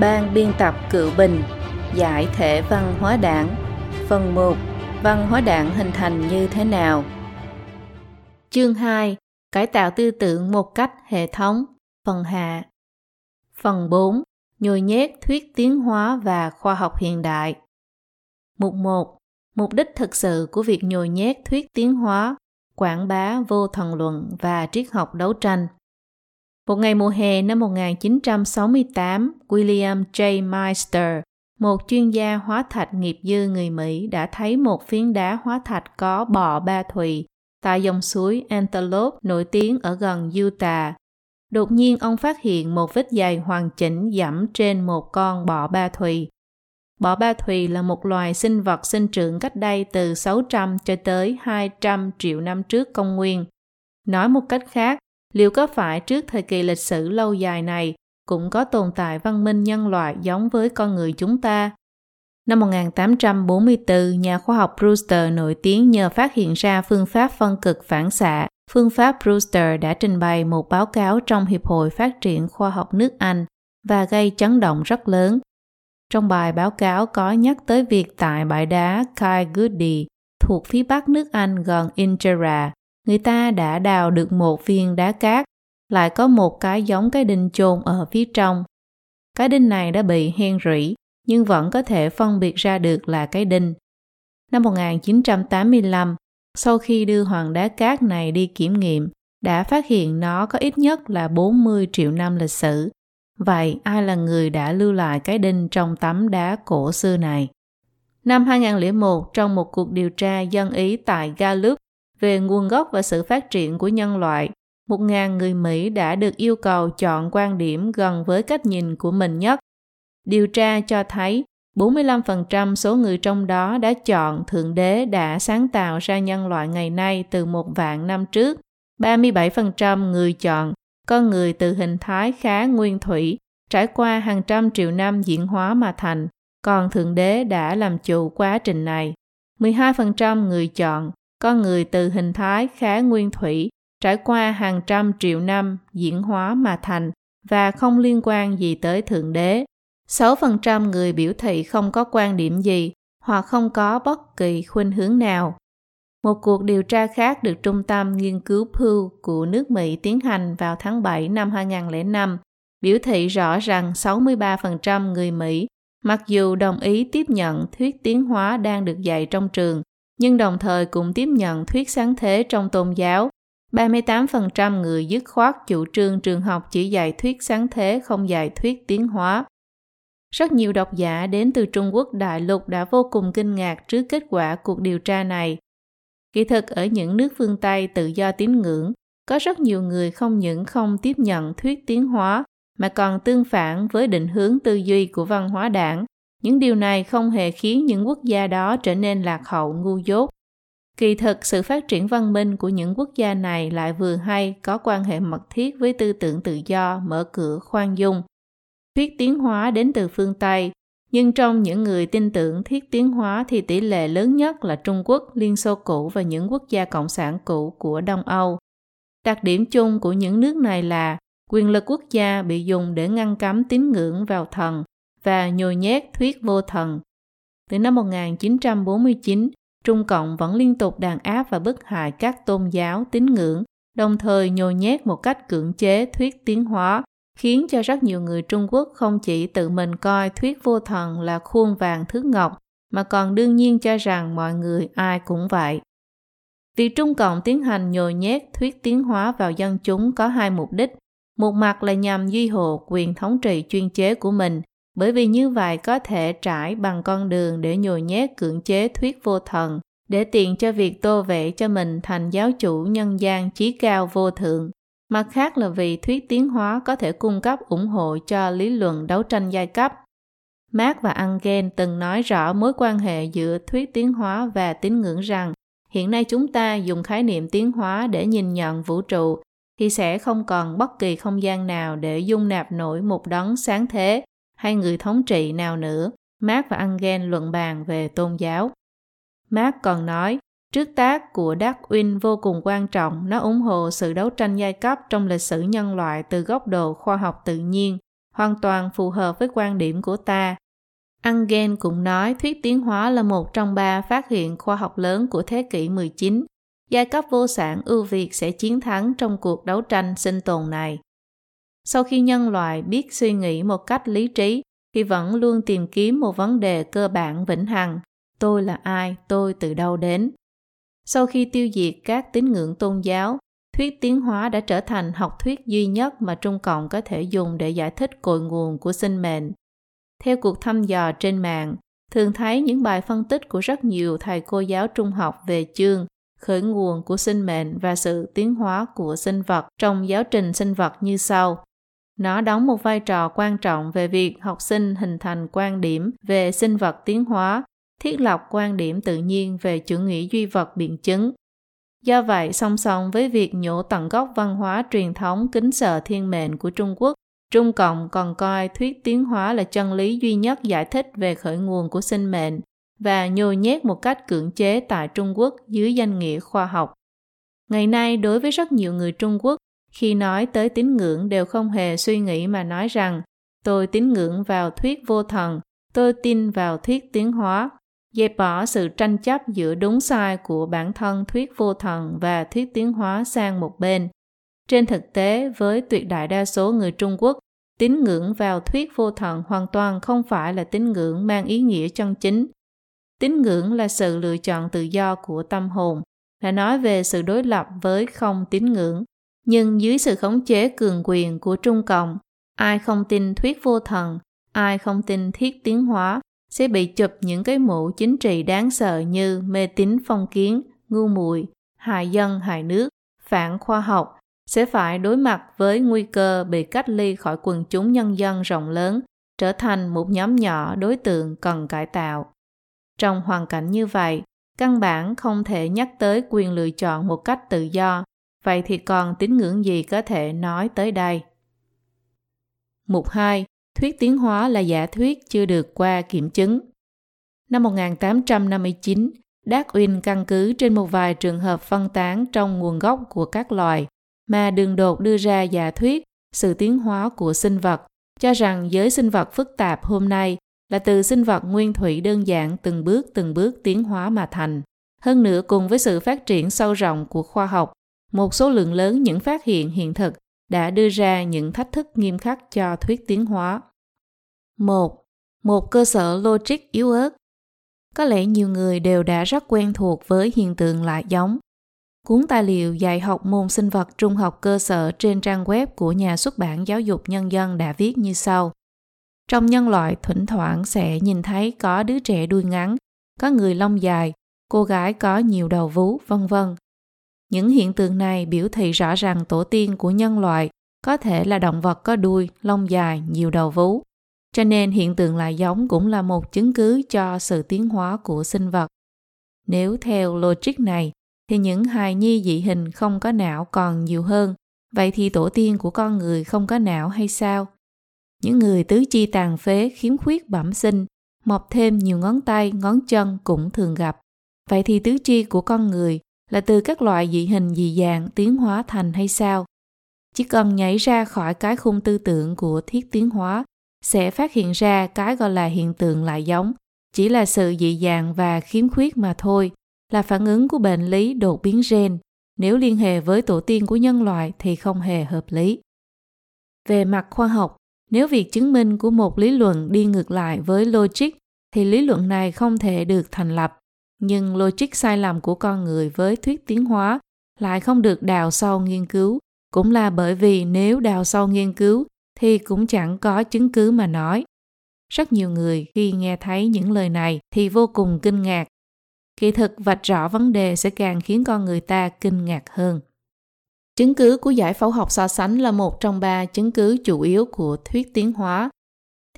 Ban biên tập Cựu Bình Giải thể văn hóa đảng. Phần 1 Văn hóa đảng hình thành như thế nào? Chương 2 Cải tạo tư tưởng một cách hệ thống. Phần hạ. Phần 4 Nhồi nhét thuyết tiến hóa và khoa học hiện đại. Mục 1 Mục đích thực sự của việc nhồi nhét thuyết tiến hóa, quảng bá vô thần luận và triết học đấu tranh một ngày mùa hè năm 1968, William J. Meister, một chuyên gia hóa thạch nghiệp dư người Mỹ đã thấy một phiến đá hóa thạch có bọ ba thùy tại dòng suối Antelope nổi tiếng ở gần Utah. Đột nhiên ông phát hiện một vết dày hoàn chỉnh dẫm trên một con bọ ba thùy. Bọ ba thùy là một loài sinh vật sinh trưởng cách đây từ 600 cho tới 200 triệu năm trước công nguyên. Nói một cách khác, liệu có phải trước thời kỳ lịch sử lâu dài này cũng có tồn tại văn minh nhân loại giống với con người chúng ta? Năm 1844, nhà khoa học Brewster nổi tiếng nhờ phát hiện ra phương pháp phân cực phản xạ. Phương pháp Brewster đã trình bày một báo cáo trong Hiệp hội Phát triển Khoa học nước Anh và gây chấn động rất lớn. Trong bài báo cáo có nhắc tới việc tại bãi đá Kai Goody thuộc phía bắc nước Anh gần Ingera, người ta đã đào được một viên đá cát, lại có một cái giống cái đinh chôn ở phía trong. Cái đinh này đã bị hen rỉ, nhưng vẫn có thể phân biệt ra được là cái đinh. Năm 1985, sau khi đưa hoàng đá cát này đi kiểm nghiệm, đã phát hiện nó có ít nhất là 40 triệu năm lịch sử. Vậy ai là người đã lưu lại cái đinh trong tấm đá cổ xưa này? Năm 2001, trong một cuộc điều tra dân Ý tại Gallup, về nguồn gốc và sự phát triển của nhân loại, một ngàn người Mỹ đã được yêu cầu chọn quan điểm gần với cách nhìn của mình nhất. Điều tra cho thấy 45% số người trong đó đã chọn Thượng Đế đã sáng tạo ra nhân loại ngày nay từ một vạn năm trước. 37% người chọn con người từ hình thái khá nguyên thủy, trải qua hàng trăm triệu năm diễn hóa mà thành, còn Thượng Đế đã làm chủ quá trình này. 12% người chọn con người từ hình thái khá nguyên thủy, trải qua hàng trăm triệu năm diễn hóa mà thành và không liên quan gì tới Thượng Đế. 6% người biểu thị không có quan điểm gì hoặc không có bất kỳ khuynh hướng nào. Một cuộc điều tra khác được Trung tâm Nghiên cứu Pew của nước Mỹ tiến hành vào tháng 7 năm 2005 biểu thị rõ rằng 63% người Mỹ mặc dù đồng ý tiếp nhận thuyết tiến hóa đang được dạy trong trường nhưng đồng thời cũng tiếp nhận thuyết sáng thế trong tôn giáo. 38% người dứt khoát chủ trương trường học chỉ dạy thuyết sáng thế không dạy thuyết tiến hóa. Rất nhiều độc giả đến từ Trung Quốc đại lục đã vô cùng kinh ngạc trước kết quả cuộc điều tra này. Kỳ thực ở những nước phương Tây tự do tín ngưỡng, có rất nhiều người không những không tiếp nhận thuyết tiến hóa mà còn tương phản với định hướng tư duy của văn hóa đảng những điều này không hề khiến những quốc gia đó trở nên lạc hậu ngu dốt. Kỳ thực, sự phát triển văn minh của những quốc gia này lại vừa hay có quan hệ mật thiết với tư tưởng tự do, mở cửa, khoan dung. Thuyết tiến hóa đến từ phương Tây, nhưng trong những người tin tưởng thuyết tiến hóa thì tỷ lệ lớn nhất là Trung Quốc, Liên Xô cũ và những quốc gia cộng sản cũ của Đông Âu. Đặc điểm chung của những nước này là quyền lực quốc gia bị dùng để ngăn cấm tín ngưỡng vào thần, và nhồi nhét thuyết vô thần. Từ năm 1949, Trung Cộng vẫn liên tục đàn áp và bức hại các tôn giáo tín ngưỡng, đồng thời nhồi nhét một cách cưỡng chế thuyết tiến hóa, khiến cho rất nhiều người Trung Quốc không chỉ tự mình coi thuyết vô thần là khuôn vàng thước ngọc, mà còn đương nhiên cho rằng mọi người ai cũng vậy. Việc Trung Cộng tiến hành nhồi nhét thuyết tiến hóa vào dân chúng có hai mục đích. Một mặt là nhằm duy hộ quyền thống trị chuyên chế của mình, bởi vì như vậy có thể trải bằng con đường để nhồi nhét cưỡng chế thuyết vô thần, để tiện cho việc tô vẽ cho mình thành giáo chủ nhân gian trí cao vô thượng. Mặt khác là vì thuyết tiến hóa có thể cung cấp ủng hộ cho lý luận đấu tranh giai cấp. Marx và Engel từng nói rõ mối quan hệ giữa thuyết tiến hóa và tín ngưỡng rằng hiện nay chúng ta dùng khái niệm tiến hóa để nhìn nhận vũ trụ thì sẽ không còn bất kỳ không gian nào để dung nạp nổi một đấng sáng thế hay người thống trị nào nữa, Mark và Engel luận bàn về tôn giáo. Mark còn nói, trước tác của Darwin vô cùng quan trọng, nó ủng hộ sự đấu tranh giai cấp trong lịch sử nhân loại từ góc độ khoa học tự nhiên hoàn toàn phù hợp với quan điểm của ta. Engel cũng nói thuyết tiến hóa là một trong ba phát hiện khoa học lớn của thế kỷ 19. Giai cấp vô sản ưu việt sẽ chiến thắng trong cuộc đấu tranh sinh tồn này. Sau khi nhân loại biết suy nghĩ một cách lý trí, thì vẫn luôn tìm kiếm một vấn đề cơ bản vĩnh hằng. Tôi là ai? Tôi từ đâu đến? Sau khi tiêu diệt các tín ngưỡng tôn giáo, thuyết tiến hóa đã trở thành học thuyết duy nhất mà Trung Cộng có thể dùng để giải thích cội nguồn của sinh mệnh. Theo cuộc thăm dò trên mạng, thường thấy những bài phân tích của rất nhiều thầy cô giáo trung học về chương khởi nguồn của sinh mệnh và sự tiến hóa của sinh vật trong giáo trình sinh vật như sau. Nó đóng một vai trò quan trọng về việc học sinh hình thành quan điểm về sinh vật tiến hóa, thiết lập quan điểm tự nhiên về chủ nghĩa duy vật biện chứng. Do vậy, song song với việc nhổ tận gốc văn hóa truyền thống kính sợ thiên mệnh của Trung Quốc, Trung Cộng còn coi thuyết tiến hóa là chân lý duy nhất giải thích về khởi nguồn của sinh mệnh và nhồi nhét một cách cưỡng chế tại Trung Quốc dưới danh nghĩa khoa học. Ngày nay, đối với rất nhiều người Trung Quốc, khi nói tới tín ngưỡng đều không hề suy nghĩ mà nói rằng tôi tín ngưỡng vào thuyết vô thần, tôi tin vào thuyết tiến hóa, dẹp bỏ sự tranh chấp giữa đúng sai của bản thân thuyết vô thần và thuyết tiến hóa sang một bên. Trên thực tế, với tuyệt đại đa số người Trung Quốc, tín ngưỡng vào thuyết vô thần hoàn toàn không phải là tín ngưỡng mang ý nghĩa chân chính. Tín ngưỡng là sự lựa chọn tự do của tâm hồn, là nói về sự đối lập với không tín ngưỡng. Nhưng dưới sự khống chế cường quyền của Trung Cộng, ai không tin thuyết vô thần, ai không tin thiết tiến hóa sẽ bị chụp những cái mũ chính trị đáng sợ như mê tín phong kiến, ngu muội, hại dân hại nước, phản khoa học, sẽ phải đối mặt với nguy cơ bị cách ly khỏi quần chúng nhân dân rộng lớn, trở thành một nhóm nhỏ đối tượng cần cải tạo. Trong hoàn cảnh như vậy, căn bản không thể nhắc tới quyền lựa chọn một cách tự do, vậy thì còn tín ngưỡng gì có thể nói tới đây? Mục 2. Thuyết tiến hóa là giả thuyết chưa được qua kiểm chứng. Năm 1859, Darwin căn cứ trên một vài trường hợp phân tán trong nguồn gốc của các loài mà đường đột đưa ra giả thuyết sự tiến hóa của sinh vật, cho rằng giới sinh vật phức tạp hôm nay là từ sinh vật nguyên thủy đơn giản từng bước từng bước tiến hóa mà thành. Hơn nữa cùng với sự phát triển sâu rộng của khoa học, một số lượng lớn những phát hiện hiện thực đã đưa ra những thách thức nghiêm khắc cho thuyết tiến hóa. 1. Một cơ sở logic yếu ớt. Có lẽ nhiều người đều đã rất quen thuộc với hiện tượng lại giống. Cuốn tài liệu dạy học môn sinh vật trung học cơ sở trên trang web của nhà xuất bản Giáo dục Nhân dân đã viết như sau. Trong nhân loại thỉnh thoảng sẽ nhìn thấy có đứa trẻ đuôi ngắn, có người lông dài, cô gái có nhiều đầu vú, vân vân. Những hiện tượng này biểu thị rõ ràng tổ tiên của nhân loại có thể là động vật có đuôi, lông dài, nhiều đầu vú. Cho nên hiện tượng lại giống cũng là một chứng cứ cho sự tiến hóa của sinh vật. Nếu theo logic này, thì những hài nhi dị hình không có não còn nhiều hơn. Vậy thì tổ tiên của con người không có não hay sao? Những người tứ chi tàn phế khiếm khuyết bẩm sinh, mọc thêm nhiều ngón tay, ngón chân cũng thường gặp. Vậy thì tứ chi của con người là từ các loại dị hình dị dạng tiến hóa thành hay sao? Chỉ cần nhảy ra khỏi cái khung tư tưởng của thiết tiến hóa sẽ phát hiện ra cái gọi là hiện tượng lại giống, chỉ là sự dị dạng và khiếm khuyết mà thôi, là phản ứng của bệnh lý đột biến gen. Nếu liên hệ với tổ tiên của nhân loại thì không hề hợp lý. Về mặt khoa học, nếu việc chứng minh của một lý luận đi ngược lại với logic thì lý luận này không thể được thành lập. Nhưng logic sai lầm của con người với thuyết tiến hóa lại không được đào sâu nghiên cứu, cũng là bởi vì nếu đào sâu nghiên cứu thì cũng chẳng có chứng cứ mà nói. Rất nhiều người khi nghe thấy những lời này thì vô cùng kinh ngạc. Kỳ thực vạch rõ vấn đề sẽ càng khiến con người ta kinh ngạc hơn. Chứng cứ của giải phẫu học so sánh là một trong ba chứng cứ chủ yếu của thuyết tiến hóa.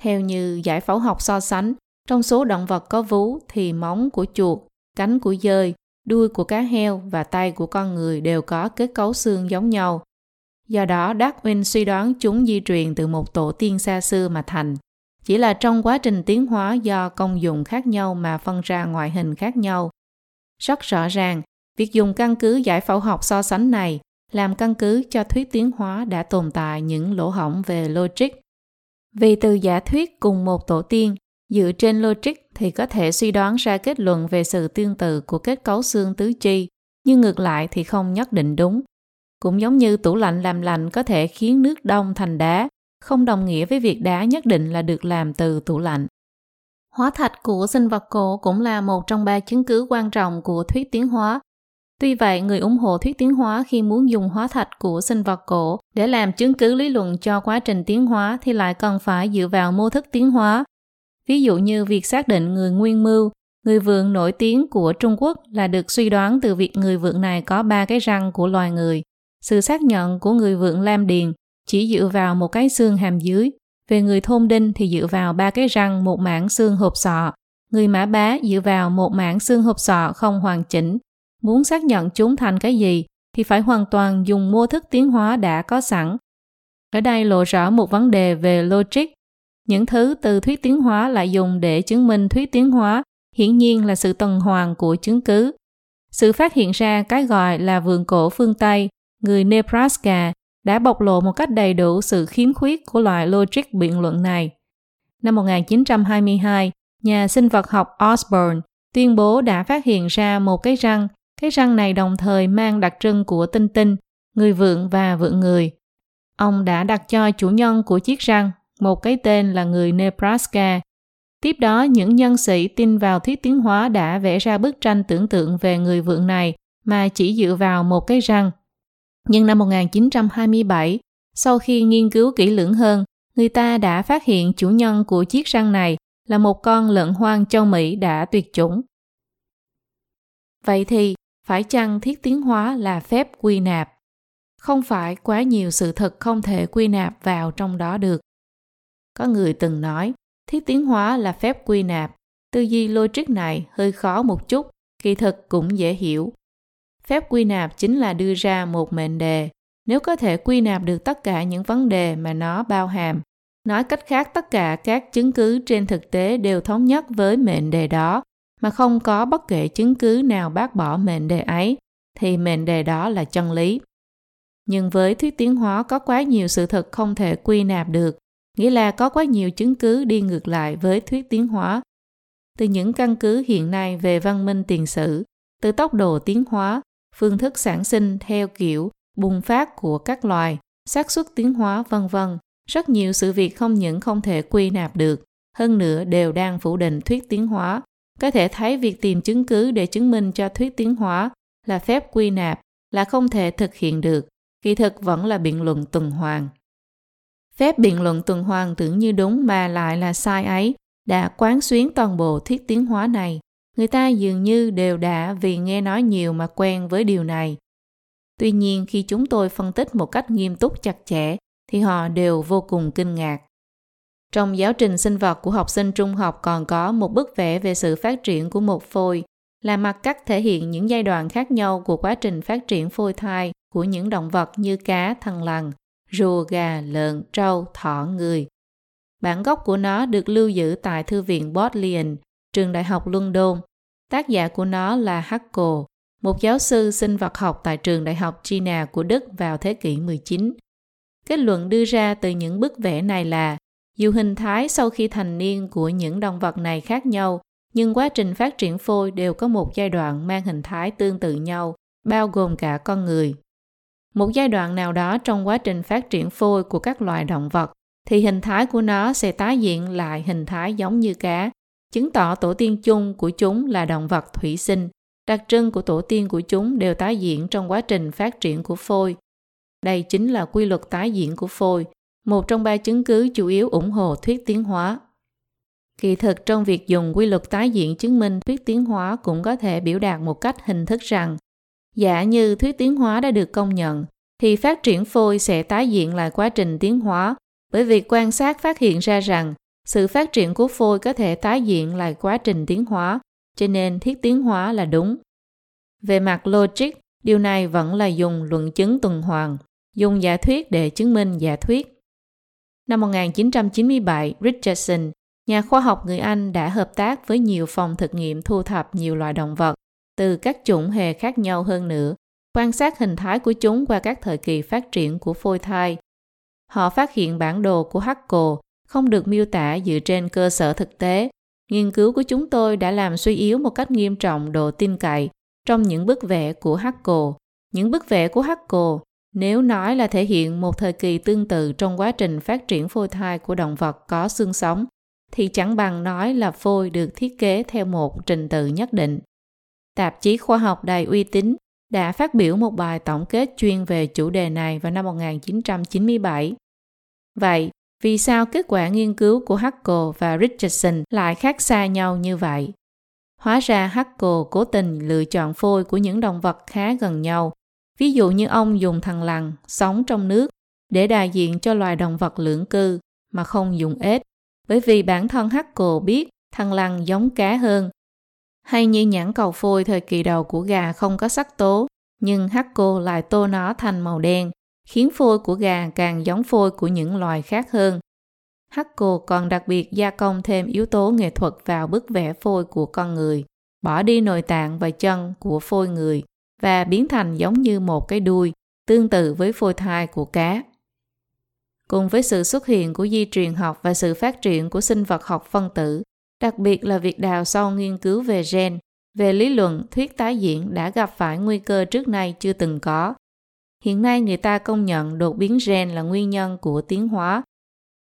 Theo như giải phẫu học so sánh, trong số động vật có vú thì móng của chuột, cánh của dơi, đuôi của cá heo và tay của con người đều có kết cấu xương giống nhau. Do đó, Darwin suy đoán chúng di truyền từ một tổ tiên xa xưa mà thành. Chỉ là trong quá trình tiến hóa do công dụng khác nhau mà phân ra ngoại hình khác nhau. Rất rõ ràng, việc dùng căn cứ giải phẫu học so sánh này làm căn cứ cho thuyết tiến hóa đã tồn tại những lỗ hổng về logic. Vì từ giả thuyết cùng một tổ tiên, dựa trên logic thì có thể suy đoán ra kết luận về sự tương tự của kết cấu xương tứ chi, nhưng ngược lại thì không nhất định đúng. Cũng giống như tủ lạnh làm lạnh có thể khiến nước đông thành đá, không đồng nghĩa với việc đá nhất định là được làm từ tủ lạnh. Hóa thạch của sinh vật cổ cũng là một trong ba chứng cứ quan trọng của thuyết tiến hóa. Tuy vậy, người ủng hộ thuyết tiến hóa khi muốn dùng hóa thạch của sinh vật cổ để làm chứng cứ lý luận cho quá trình tiến hóa thì lại cần phải dựa vào mô thức tiến hóa. Ví dụ như việc xác định người nguyên mưu, người vượn nổi tiếng của Trung Quốc là được suy đoán từ việc người vượn này có ba cái răng của loài người. Sự xác nhận của người vượn Lam Điền chỉ dựa vào một cái xương hàm dưới về người thôn đinh thì dựa vào ba cái răng một mảng xương hộp sọ. Người mã bá dựa vào một mảng xương hộp sọ không hoàn chỉnh. Muốn xác nhận chúng thành cái gì thì phải hoàn toàn dùng mô thức tiến hóa đã có sẵn. Ở đây lộ rõ một vấn đề về logic. Những thứ từ thuyết tiến hóa lại dùng để chứng minh thuyết tiến hóa hiển nhiên là sự tuần hoàn của chứng cứ. Sự phát hiện ra cái gọi là vườn cổ phương Tây, người Nebraska đã bộc lộ một cách đầy đủ sự khiếm khuyết của loại logic biện luận này. Năm 1922, nhà sinh vật học Osborne tuyên bố đã phát hiện ra một cái răng. Cái răng này đồng thời mang đặc trưng của tinh tinh, người vượng và vượng người. Ông đã đặt cho chủ nhân của chiếc răng một cái tên là người Nebraska. Tiếp đó, những nhân sĩ tin vào thuyết tiến hóa đã vẽ ra bức tranh tưởng tượng về người vượng này mà chỉ dựa vào một cái răng. Nhưng năm 1927, sau khi nghiên cứu kỹ lưỡng hơn, người ta đã phát hiện chủ nhân của chiếc răng này là một con lợn hoang châu Mỹ đã tuyệt chủng. Vậy thì, phải chăng thiết tiến hóa là phép quy nạp? Không phải quá nhiều sự thật không thể quy nạp vào trong đó được. Có người từng nói, thiết tiến hóa là phép quy nạp. Tư duy logic này hơi khó một chút, kỳ thực cũng dễ hiểu. Phép quy nạp chính là đưa ra một mệnh đề. Nếu có thể quy nạp được tất cả những vấn đề mà nó bao hàm, nói cách khác tất cả các chứng cứ trên thực tế đều thống nhất với mệnh đề đó, mà không có bất kể chứng cứ nào bác bỏ mệnh đề ấy, thì mệnh đề đó là chân lý. Nhưng với thuyết tiến hóa có quá nhiều sự thật không thể quy nạp được, nghĩa là có quá nhiều chứng cứ đi ngược lại với thuyết tiến hóa. Từ những căn cứ hiện nay về văn minh tiền sử, từ tốc độ tiến hóa, phương thức sản sinh theo kiểu bùng phát của các loài, xác suất tiến hóa vân vân. Rất nhiều sự việc không những không thể quy nạp được, hơn nữa đều đang phủ định thuyết tiến hóa. Có thể thấy việc tìm chứng cứ để chứng minh cho thuyết tiến hóa là phép quy nạp là không thể thực hiện được, kỳ thực vẫn là biện luận tuần hoàn. Phép biện luận tuần hoàn tưởng như đúng mà lại là sai ấy, đã quán xuyến toàn bộ thiết tiến hóa này. Người ta dường như đều đã vì nghe nói nhiều mà quen với điều này. Tuy nhiên khi chúng tôi phân tích một cách nghiêm túc chặt chẽ thì họ đều vô cùng kinh ngạc. Trong giáo trình sinh vật của học sinh trung học còn có một bức vẽ về sự phát triển của một phôi, là mặt cắt thể hiện những giai đoạn khác nhau của quá trình phát triển phôi thai của những động vật như cá, thằn lằn, rùa, gà, lợn, trâu, thỏ, người. Bản gốc của nó được lưu giữ tại Thư viện Bodleian, trường đại học London. Tác giả của nó là hackle một giáo sư sinh vật học tại trường đại học China của Đức vào thế kỷ 19. Kết luận đưa ra từ những bức vẽ này là dù hình thái sau khi thành niên của những động vật này khác nhau, nhưng quá trình phát triển phôi đều có một giai đoạn mang hình thái tương tự nhau, bao gồm cả con người. Một giai đoạn nào đó trong quá trình phát triển phôi của các loài động vật thì hình thái của nó sẽ tái hiện lại hình thái giống như cá, chứng tỏ tổ tiên chung của chúng là động vật thủy sinh. Đặc trưng của tổ tiên của chúng đều tái diễn trong quá trình phát triển của phôi. Đây chính là quy luật tái diễn của phôi, một trong ba chứng cứ chủ yếu ủng hộ thuyết tiến hóa. Kỳ thực trong việc dùng quy luật tái diễn chứng minh thuyết tiến hóa cũng có thể biểu đạt một cách hình thức rằng giả như thuyết tiến hóa đã được công nhận thì phát triển phôi sẽ tái diễn lại quá trình tiến hóa bởi vì quan sát phát hiện ra rằng sự phát triển của phôi có thể tái diễn lại quá trình tiến hóa, cho nên thiết tiến hóa là đúng. Về mặt logic, điều này vẫn là dùng luận chứng tuần hoàn, dùng giả thuyết để chứng minh giả thuyết. Năm 1997, Richardson, nhà khoa học người Anh đã hợp tác với nhiều phòng thực nghiệm thu thập nhiều loài động vật từ các chủng hề khác nhau hơn nữa, quan sát hình thái của chúng qua các thời kỳ phát triển của phôi thai. Họ phát hiện bản đồ của Haeckel không được miêu tả dựa trên cơ sở thực tế. Nghiên cứu của chúng tôi đã làm suy yếu một cách nghiêm trọng độ tin cậy trong những bức vẽ của Haeckel. Những bức vẽ của Haeckel nếu nói là thể hiện một thời kỳ tương tự trong quá trình phát triển phôi thai của động vật có xương sống, thì chẳng bằng nói là phôi được thiết kế theo một trình tự nhất định. Tạp chí khoa học đầy uy tín đã phát biểu một bài tổng kết chuyên về chủ đề này vào năm 1997. Vậy, vì sao kết quả nghiên cứu của Huckle và Richardson lại khác xa nhau như vậy? Hóa ra Huckle cố tình lựa chọn phôi của những động vật khá gần nhau. Ví dụ như ông dùng thằn lằn sống trong nước để đại diện cho loài động vật lưỡng cư mà không dùng ếch, bởi vì bản thân Huckle biết thằn lằn giống cá hơn. Hay như nhãn cầu phôi thời kỳ đầu của gà không có sắc tố, nhưng Haeckel lại tô nó thành màu đen, khiến phôi của gà càng giống phôi của những loài khác hơn. Haeckel còn đặc biệt gia công thêm yếu tố nghệ thuật vào bức vẽ phôi của con người, bỏ đi nội tạng và chân của phôi người và biến thành giống như một cái đuôi, tương tự với phôi thai của cá. Cùng với sự xuất hiện của di truyền học và sự phát triển của sinh vật học phân tử, đặc biệt là việc đào sâu nghiên cứu về gen, về lý luận thuyết tái diễn đã gặp phải nguy cơ trước nay chưa từng có. Hiện nay người ta công nhận đột biến gen là nguyên nhân của tiến hóa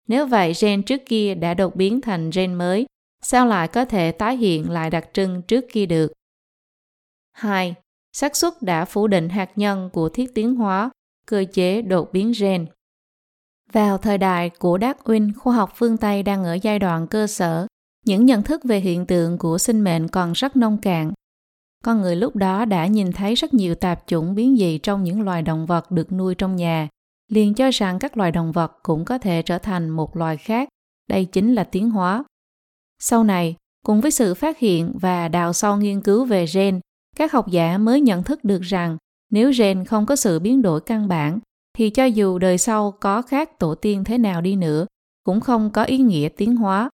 nếu vậy gen trước kia đã đột biến thành gen mới, sao lại có thể tái hiện lại đặc trưng trước kia được? 2. xác suất đã phủ định hạt nhân của thiết tiến hóa, cơ chế đột biến gen. Vào thời đại của Darwin, khoa học phương Tây đang ở giai đoạn cơ sở, những nhận thức về hiện tượng của sinh mệnh còn rất nông cạn. Con người lúc đó đã nhìn thấy rất nhiều tạp chủng biến dị trong những loài động vật được nuôi trong nhà, liền cho rằng các loài động vật cũng có thể trở thành một loài khác. Đây chính là tiến hóa. Sau này, cùng với sự phát hiện và đào sâu nghiên cứu về gen, các học giả mới nhận thức được rằng nếu gen không có sự biến đổi căn bản, thì cho dù đời sau có khác tổ tiên thế nào đi nữa, cũng không có ý nghĩa tiến hóa.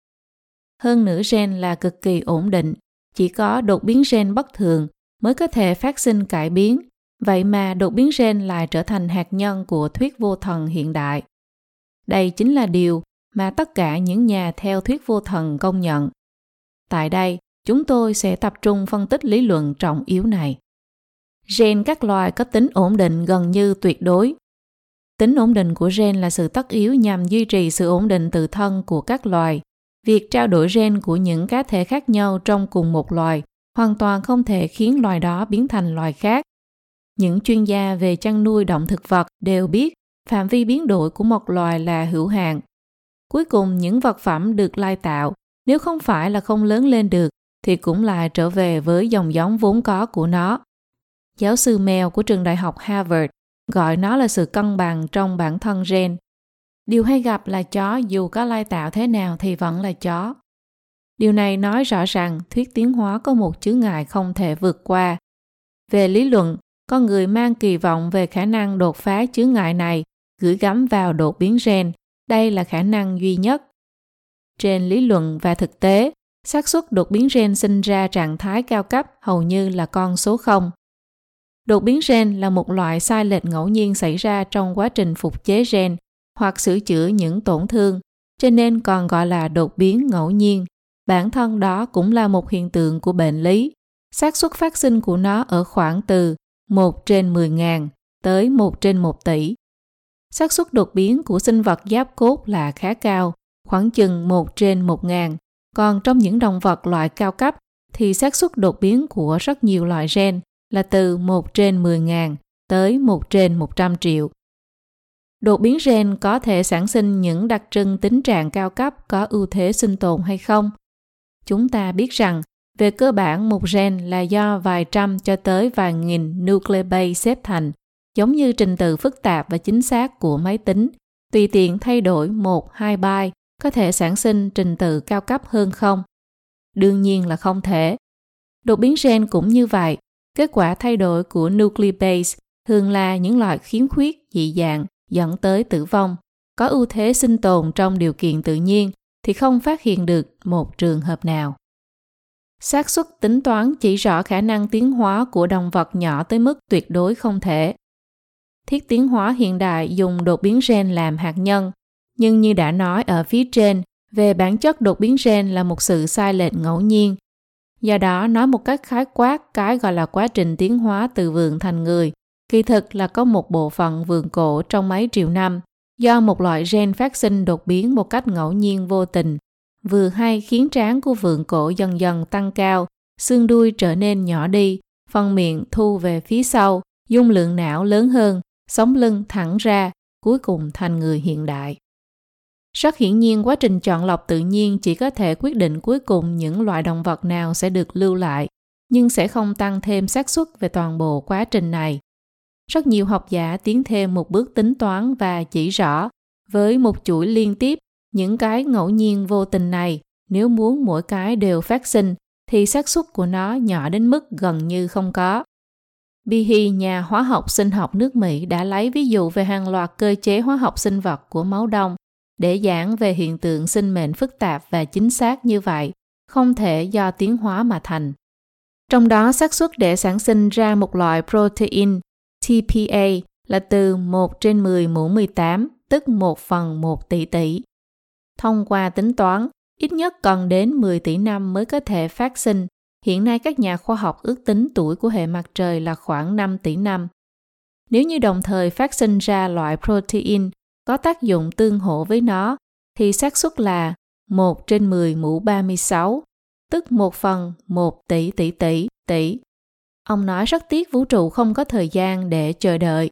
Hơn nữa gen là cực kỳ ổn định, chỉ có đột biến gen bất thường mới có thể phát sinh cải biến Vậy mà đột biến gen lại trở thành hạt nhân của thuyết vô thần hiện đại. Đây chính là điều mà tất cả những nhà theo thuyết vô thần công nhận. Tại đây, chúng tôi sẽ tập trung phân tích lý luận trọng yếu này. Gen các loài có tính ổn định gần như tuyệt đối. Tính ổn định của gen là sự tất yếu nhằm duy trì sự ổn định tự thân của các loài. Việc trao đổi gen của những cá thể khác nhau trong cùng một loài hoàn toàn không thể khiến loài đó biến thành loài khác những chuyên gia về chăn nuôi động thực vật đều biết phạm vi biến đổi của một loài là hữu hạn. Cuối cùng những vật phẩm được lai tạo, nếu không phải là không lớn lên được, thì cũng lại trở về với dòng giống vốn có của nó. Giáo sư mèo của trường đại học Harvard gọi nó là sự cân bằng trong bản thân gen. Điều hay gặp là chó dù có lai tạo thế nào thì vẫn là chó. Điều này nói rõ rằng thuyết tiến hóa có một chướng ngại không thể vượt qua. Về lý luận, con người mang kỳ vọng về khả năng đột phá chướng ngại này gửi gắm vào đột biến gen. Đây là khả năng duy nhất. Trên lý luận và thực tế, xác suất đột biến gen sinh ra trạng thái cao cấp hầu như là con số 0. Đột biến gen là một loại sai lệch ngẫu nhiên xảy ra trong quá trình phục chế gen hoặc sửa chữa những tổn thương, cho nên còn gọi là đột biến ngẫu nhiên. Bản thân đó cũng là một hiện tượng của bệnh lý. xác suất phát sinh của nó ở khoảng từ 1 trên 10.000 tới 1 trên 1 tỷ. xác suất đột biến của sinh vật giáp cốt là khá cao, khoảng chừng 1 trên 1.000. Còn trong những động vật loại cao cấp thì xác suất đột biến của rất nhiều loại gen là từ 1 trên 10.000 tới 1 trên 100 triệu. Đột biến gen có thể sản sinh những đặc trưng tính trạng cao cấp có ưu thế sinh tồn hay không? Chúng ta biết rằng về cơ bản, một gen là do vài trăm cho tới vài nghìn nucleobase xếp thành, giống như trình tự phức tạp và chính xác của máy tính. Tùy tiện thay đổi một, hai byte có thể sản sinh trình tự cao cấp hơn không? Đương nhiên là không thể. Đột biến gen cũng như vậy. Kết quả thay đổi của nucleobase thường là những loại khiếm khuyết dị dạng dẫn tới tử vong. Có ưu thế sinh tồn trong điều kiện tự nhiên thì không phát hiện được một trường hợp nào xác suất tính toán chỉ rõ khả năng tiến hóa của động vật nhỏ tới mức tuyệt đối không thể. Thiết tiến hóa hiện đại dùng đột biến gen làm hạt nhân, Nhưng như đã nói ở phía trên, về bản chất đột biến gen là một sự sai lệch ngẫu nhiên. Do đó, nói một cách khái quát cái gọi là quá trình tiến hóa từ vườn thành người, kỳ thực là có một bộ phận vườn cổ trong mấy triệu năm do một loại gen phát sinh đột biến một cách ngẫu nhiên vô tình, vừa hay khiến trán của vườn cổ dần dần tăng cao, xương đuôi trở nên nhỏ đi, phần miệng thu về phía sau, dung lượng não lớn hơn, sống lưng thẳng ra, cuối cùng thành người hiện đại. Rất hiển nhiên quá trình chọn lọc tự nhiên chỉ có thể quyết định cuối cùng những loại động vật nào sẽ được lưu lại, nhưng sẽ không tăng thêm xác suất về toàn bộ quá trình này. Rất nhiều học giả tiến thêm một bước tính toán và chỉ rõ với một chuỗi liên tiếp những cái ngẫu nhiên vô tình này nếu muốn mỗi cái đều phát sinh thì xác suất của nó nhỏ đến mức gần như không có. Bihi, nhà hóa học sinh học nước Mỹ đã lấy ví dụ về hàng loạt cơ chế hóa học sinh vật của máu đông để giảng về hiện tượng sinh mệnh phức tạp và chính xác như vậy, không thể do tiến hóa mà thành. Trong đó xác suất để sản sinh ra một loại protein TPA là từ 1 trên 10 mũ 18, tức 1 phần 1 tỷ tỷ. Thông qua tính toán, ít nhất cần đến 10 tỷ năm mới có thể phát sinh. Hiện nay các nhà khoa học ước tính tuổi của hệ mặt trời là khoảng 5 tỷ năm. Nếu như đồng thời phát sinh ra loại protein có tác dụng tương hỗ với nó, thì xác suất là 1 trên 10 mũ 36, tức 1 phần 1 tỷ tỷ tỷ tỷ. Ông nói rất tiếc vũ trụ không có thời gian để chờ đợi.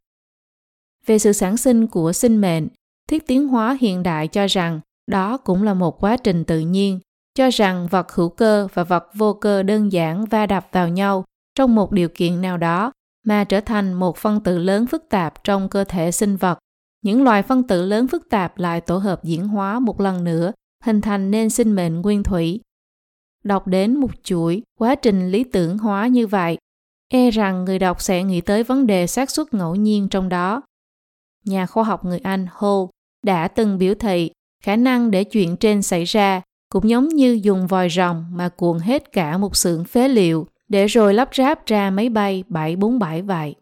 Về sự sản sinh của sinh mệnh, thuyết tiến hóa hiện đại cho rằng đó cũng là một quá trình tự nhiên, cho rằng vật hữu cơ và vật vô cơ đơn giản va đập vào nhau trong một điều kiện nào đó mà trở thành một phân tử lớn phức tạp trong cơ thể sinh vật. Những loài phân tử lớn phức tạp lại tổ hợp diễn hóa một lần nữa, hình thành nên sinh mệnh nguyên thủy. Đọc đến một chuỗi quá trình lý tưởng hóa như vậy, e rằng người đọc sẽ nghĩ tới vấn đề xác suất ngẫu nhiên trong đó. Nhà khoa học người Anh Ho đã từng biểu thị khả năng để chuyện trên xảy ra cũng giống như dùng vòi rồng mà cuộn hết cả một xưởng phế liệu để rồi lắp ráp ra máy bay 747 vậy.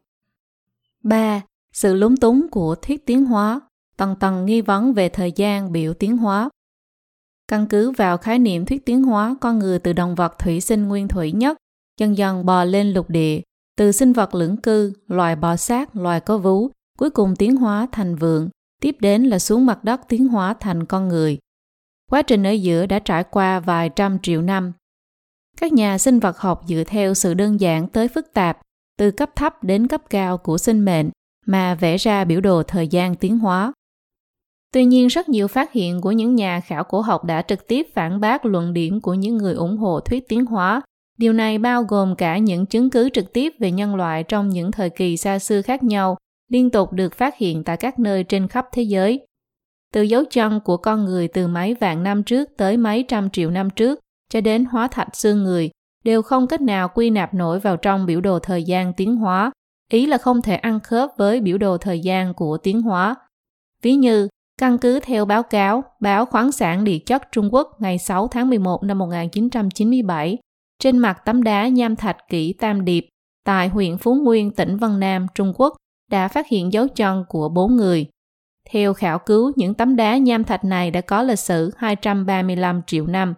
3. Sự lúng túng của thuyết tiến hóa, tầng tầng nghi vấn về thời gian biểu tiến hóa. Căn cứ vào khái niệm thuyết tiến hóa, con người từ động vật thủy sinh nguyên thủy nhất, dần dần bò lên lục địa, từ sinh vật lưỡng cư, loài bò sát, loài có vú, cuối cùng tiến hóa thành vượn, tiếp đến là xuống mặt đất tiến hóa thành con người. Quá trình ở giữa đã trải qua vài trăm triệu năm. Các nhà sinh vật học dựa theo sự đơn giản tới phức tạp, từ cấp thấp đến cấp cao của sinh mệnh mà vẽ ra biểu đồ thời gian tiến hóa. Tuy nhiên, rất nhiều phát hiện của những nhà khảo cổ học đã trực tiếp phản bác luận điểm của những người ủng hộ thuyết tiến hóa. Điều này bao gồm cả những chứng cứ trực tiếp về nhân loại trong những thời kỳ xa xưa khác nhau liên tục được phát hiện tại các nơi trên khắp thế giới. Từ dấu chân của con người từ mấy vạn năm trước tới mấy trăm triệu năm trước cho đến hóa thạch xương người đều không cách nào quy nạp nổi vào trong biểu đồ thời gian tiến hóa, ý là không thể ăn khớp với biểu đồ thời gian của tiến hóa. Ví như, căn cứ theo báo cáo báo khoáng sản địa chất Trung Quốc ngày 6 tháng 11 năm 1997, trên mặt tấm đá nham thạch kỹ Tam Điệp tại huyện Phú Nguyên, tỉnh Vân Nam, Trung Quốc đã phát hiện dấu chân của bốn người. Theo khảo cứu, những tấm đá nham thạch này đã có lịch sử 235 triệu năm.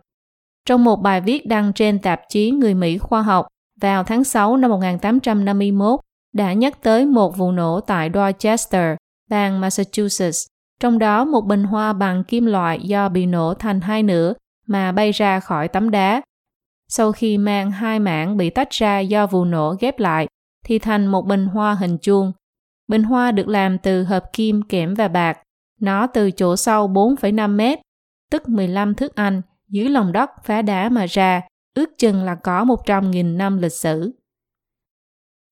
Trong một bài viết đăng trên tạp chí Người Mỹ Khoa học vào tháng 6 năm 1851, đã nhắc tới một vụ nổ tại Dorchester, bang Massachusetts. Trong đó một bình hoa bằng kim loại do bị nổ thành hai nửa mà bay ra khỏi tấm đá. Sau khi mang hai mảng bị tách ra do vụ nổ ghép lại, thì thành một bình hoa hình chuông Bình hoa được làm từ hợp kim, kẽm và bạc. Nó từ chỗ sâu 4,5 mét, tức 15 thước Anh, dưới lòng đất phá đá mà ra, ước chừng là có 100.000 năm lịch sử.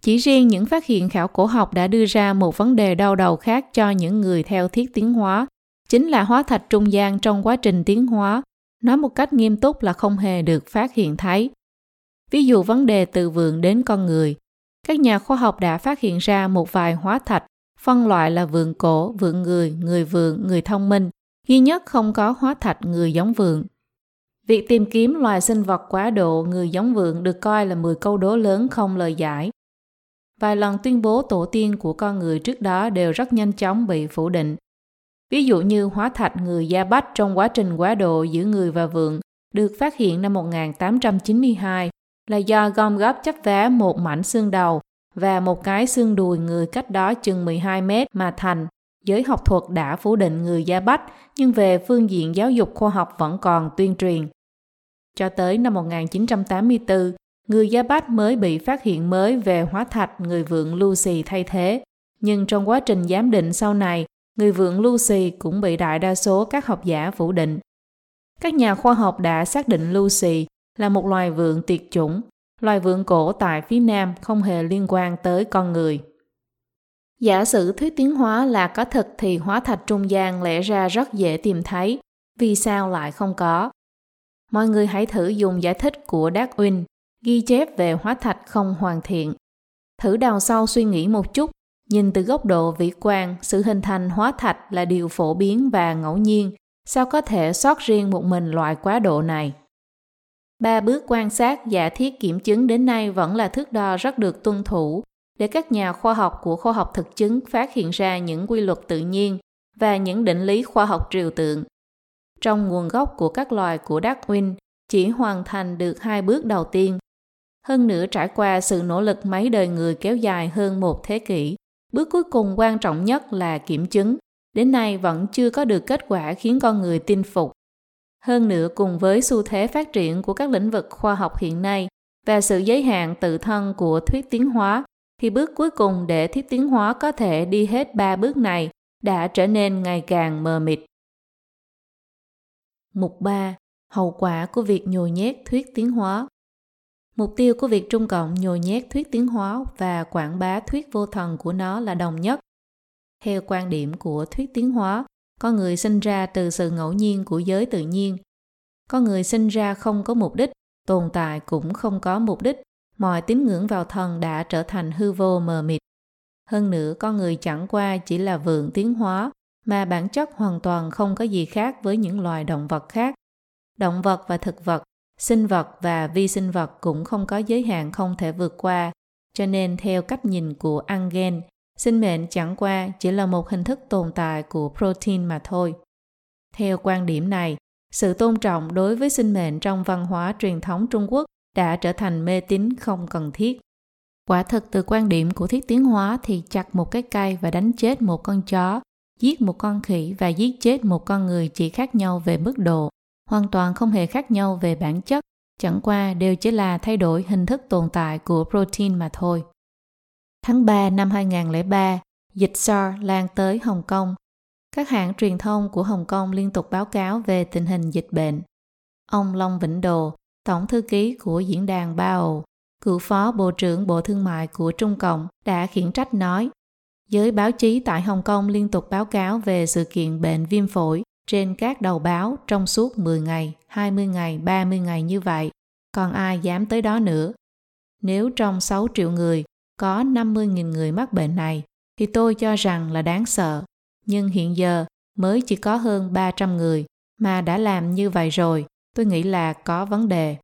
Chỉ riêng những phát hiện khảo cổ học đã đưa ra một vấn đề đau đầu khác cho những người theo thiết tiến hóa, chính là hóa thạch trung gian trong quá trình tiến hóa, nói một cách nghiêm túc là không hề được phát hiện thấy. Ví dụ vấn đề từ vườn đến con người, các nhà khoa học đã phát hiện ra một vài hóa thạch phân loại là vườn cổ, vườn người, người vườn, người thông minh, duy nhất không có hóa thạch người giống vườn. Việc tìm kiếm loài sinh vật quá độ người giống vườn được coi là 10 câu đố lớn không lời giải. Vài lần tuyên bố tổ tiên của con người trước đó đều rất nhanh chóng bị phủ định. Ví dụ như hóa thạch người Gia Bách trong quá trình quá độ giữa người và vượng được phát hiện năm 1892 là do gom góp chấp vá một mảnh xương đầu và một cái xương đùi người cách đó chừng 12 mét mà thành. Giới học thuật đã phủ định người Gia Bách, nhưng về phương diện giáo dục khoa học vẫn còn tuyên truyền. Cho tới năm 1984, người Gia Bách mới bị phát hiện mới về hóa thạch người vượng Lucy thay thế. Nhưng trong quá trình giám định sau này, người vượng Lucy cũng bị đại đa số các học giả phủ định. Các nhà khoa học đã xác định Lucy là một loài vượng tuyệt chủng, loài vượng cổ tại phía Nam không hề liên quan tới con người. Giả sử thuyết tiến hóa là có thật thì hóa thạch trung gian lẽ ra rất dễ tìm thấy, vì sao lại không có? Mọi người hãy thử dùng giải thích của Darwin, ghi chép về hóa thạch không hoàn thiện. Thử đào sâu suy nghĩ một chút, nhìn từ góc độ vĩ quan, sự hình thành hóa thạch là điều phổ biến và ngẫu nhiên, sao có thể sót riêng một mình loại quá độ này? Ba bước quan sát giả thiết kiểm chứng đến nay vẫn là thước đo rất được tuân thủ để các nhà khoa học của khoa học thực chứng phát hiện ra những quy luật tự nhiên và những định lý khoa học triều tượng. Trong nguồn gốc của các loài của Darwin chỉ hoàn thành được hai bước đầu tiên. Hơn nữa trải qua sự nỗ lực mấy đời người kéo dài hơn một thế kỷ, bước cuối cùng quan trọng nhất là kiểm chứng. Đến nay vẫn chưa có được kết quả khiến con người tin phục. Hơn nữa cùng với xu thế phát triển của các lĩnh vực khoa học hiện nay và sự giới hạn tự thân của thuyết tiến hóa, thì bước cuối cùng để thuyết tiến hóa có thể đi hết ba bước này đã trở nên ngày càng mờ mịt. Mục 3. Hậu quả của việc nhồi nhét thuyết tiến hóa Mục tiêu của việc Trung Cộng nhồi nhét thuyết tiến hóa và quảng bá thuyết vô thần của nó là đồng nhất. Theo quan điểm của thuyết tiến hóa, con người sinh ra từ sự ngẫu nhiên của giới tự nhiên. Con người sinh ra không có mục đích, tồn tại cũng không có mục đích. Mọi tín ngưỡng vào thần đã trở thành hư vô mờ mịt. Hơn nữa, con người chẳng qua chỉ là vườn tiến hóa, mà bản chất hoàn toàn không có gì khác với những loài động vật khác. Động vật và thực vật, sinh vật và vi sinh vật cũng không có giới hạn không thể vượt qua, cho nên theo cách nhìn của Angen, Sinh mệnh chẳng qua chỉ là một hình thức tồn tại của protein mà thôi. Theo quan điểm này, sự tôn trọng đối với sinh mệnh trong văn hóa truyền thống Trung Quốc đã trở thành mê tín không cần thiết. Quả thực từ quan điểm của thiết tiến hóa thì chặt một cái cây và đánh chết một con chó, giết một con khỉ và giết chết một con người chỉ khác nhau về mức độ, hoàn toàn không hề khác nhau về bản chất, chẳng qua đều chỉ là thay đổi hình thức tồn tại của protein mà thôi. Tháng 3 năm 2003, dịch SARS lan tới Hồng Kông. Các hãng truyền thông của Hồng Kông liên tục báo cáo về tình hình dịch bệnh. Ông Long Vĩnh Đồ, Tổng thư ký của diễn đàn Bao, cựu phó Bộ trưởng Bộ Thương mại của Trung Cộng đã khiển trách nói Giới báo chí tại Hồng Kông liên tục báo cáo về sự kiện bệnh viêm phổi trên các đầu báo trong suốt 10 ngày, 20 ngày, 30 ngày như vậy. Còn ai dám tới đó nữa? Nếu trong 6 triệu người có 50.000 người mắc bệnh này thì tôi cho rằng là đáng sợ. Nhưng hiện giờ mới chỉ có hơn 300 người mà đã làm như vậy rồi, tôi nghĩ là có vấn đề.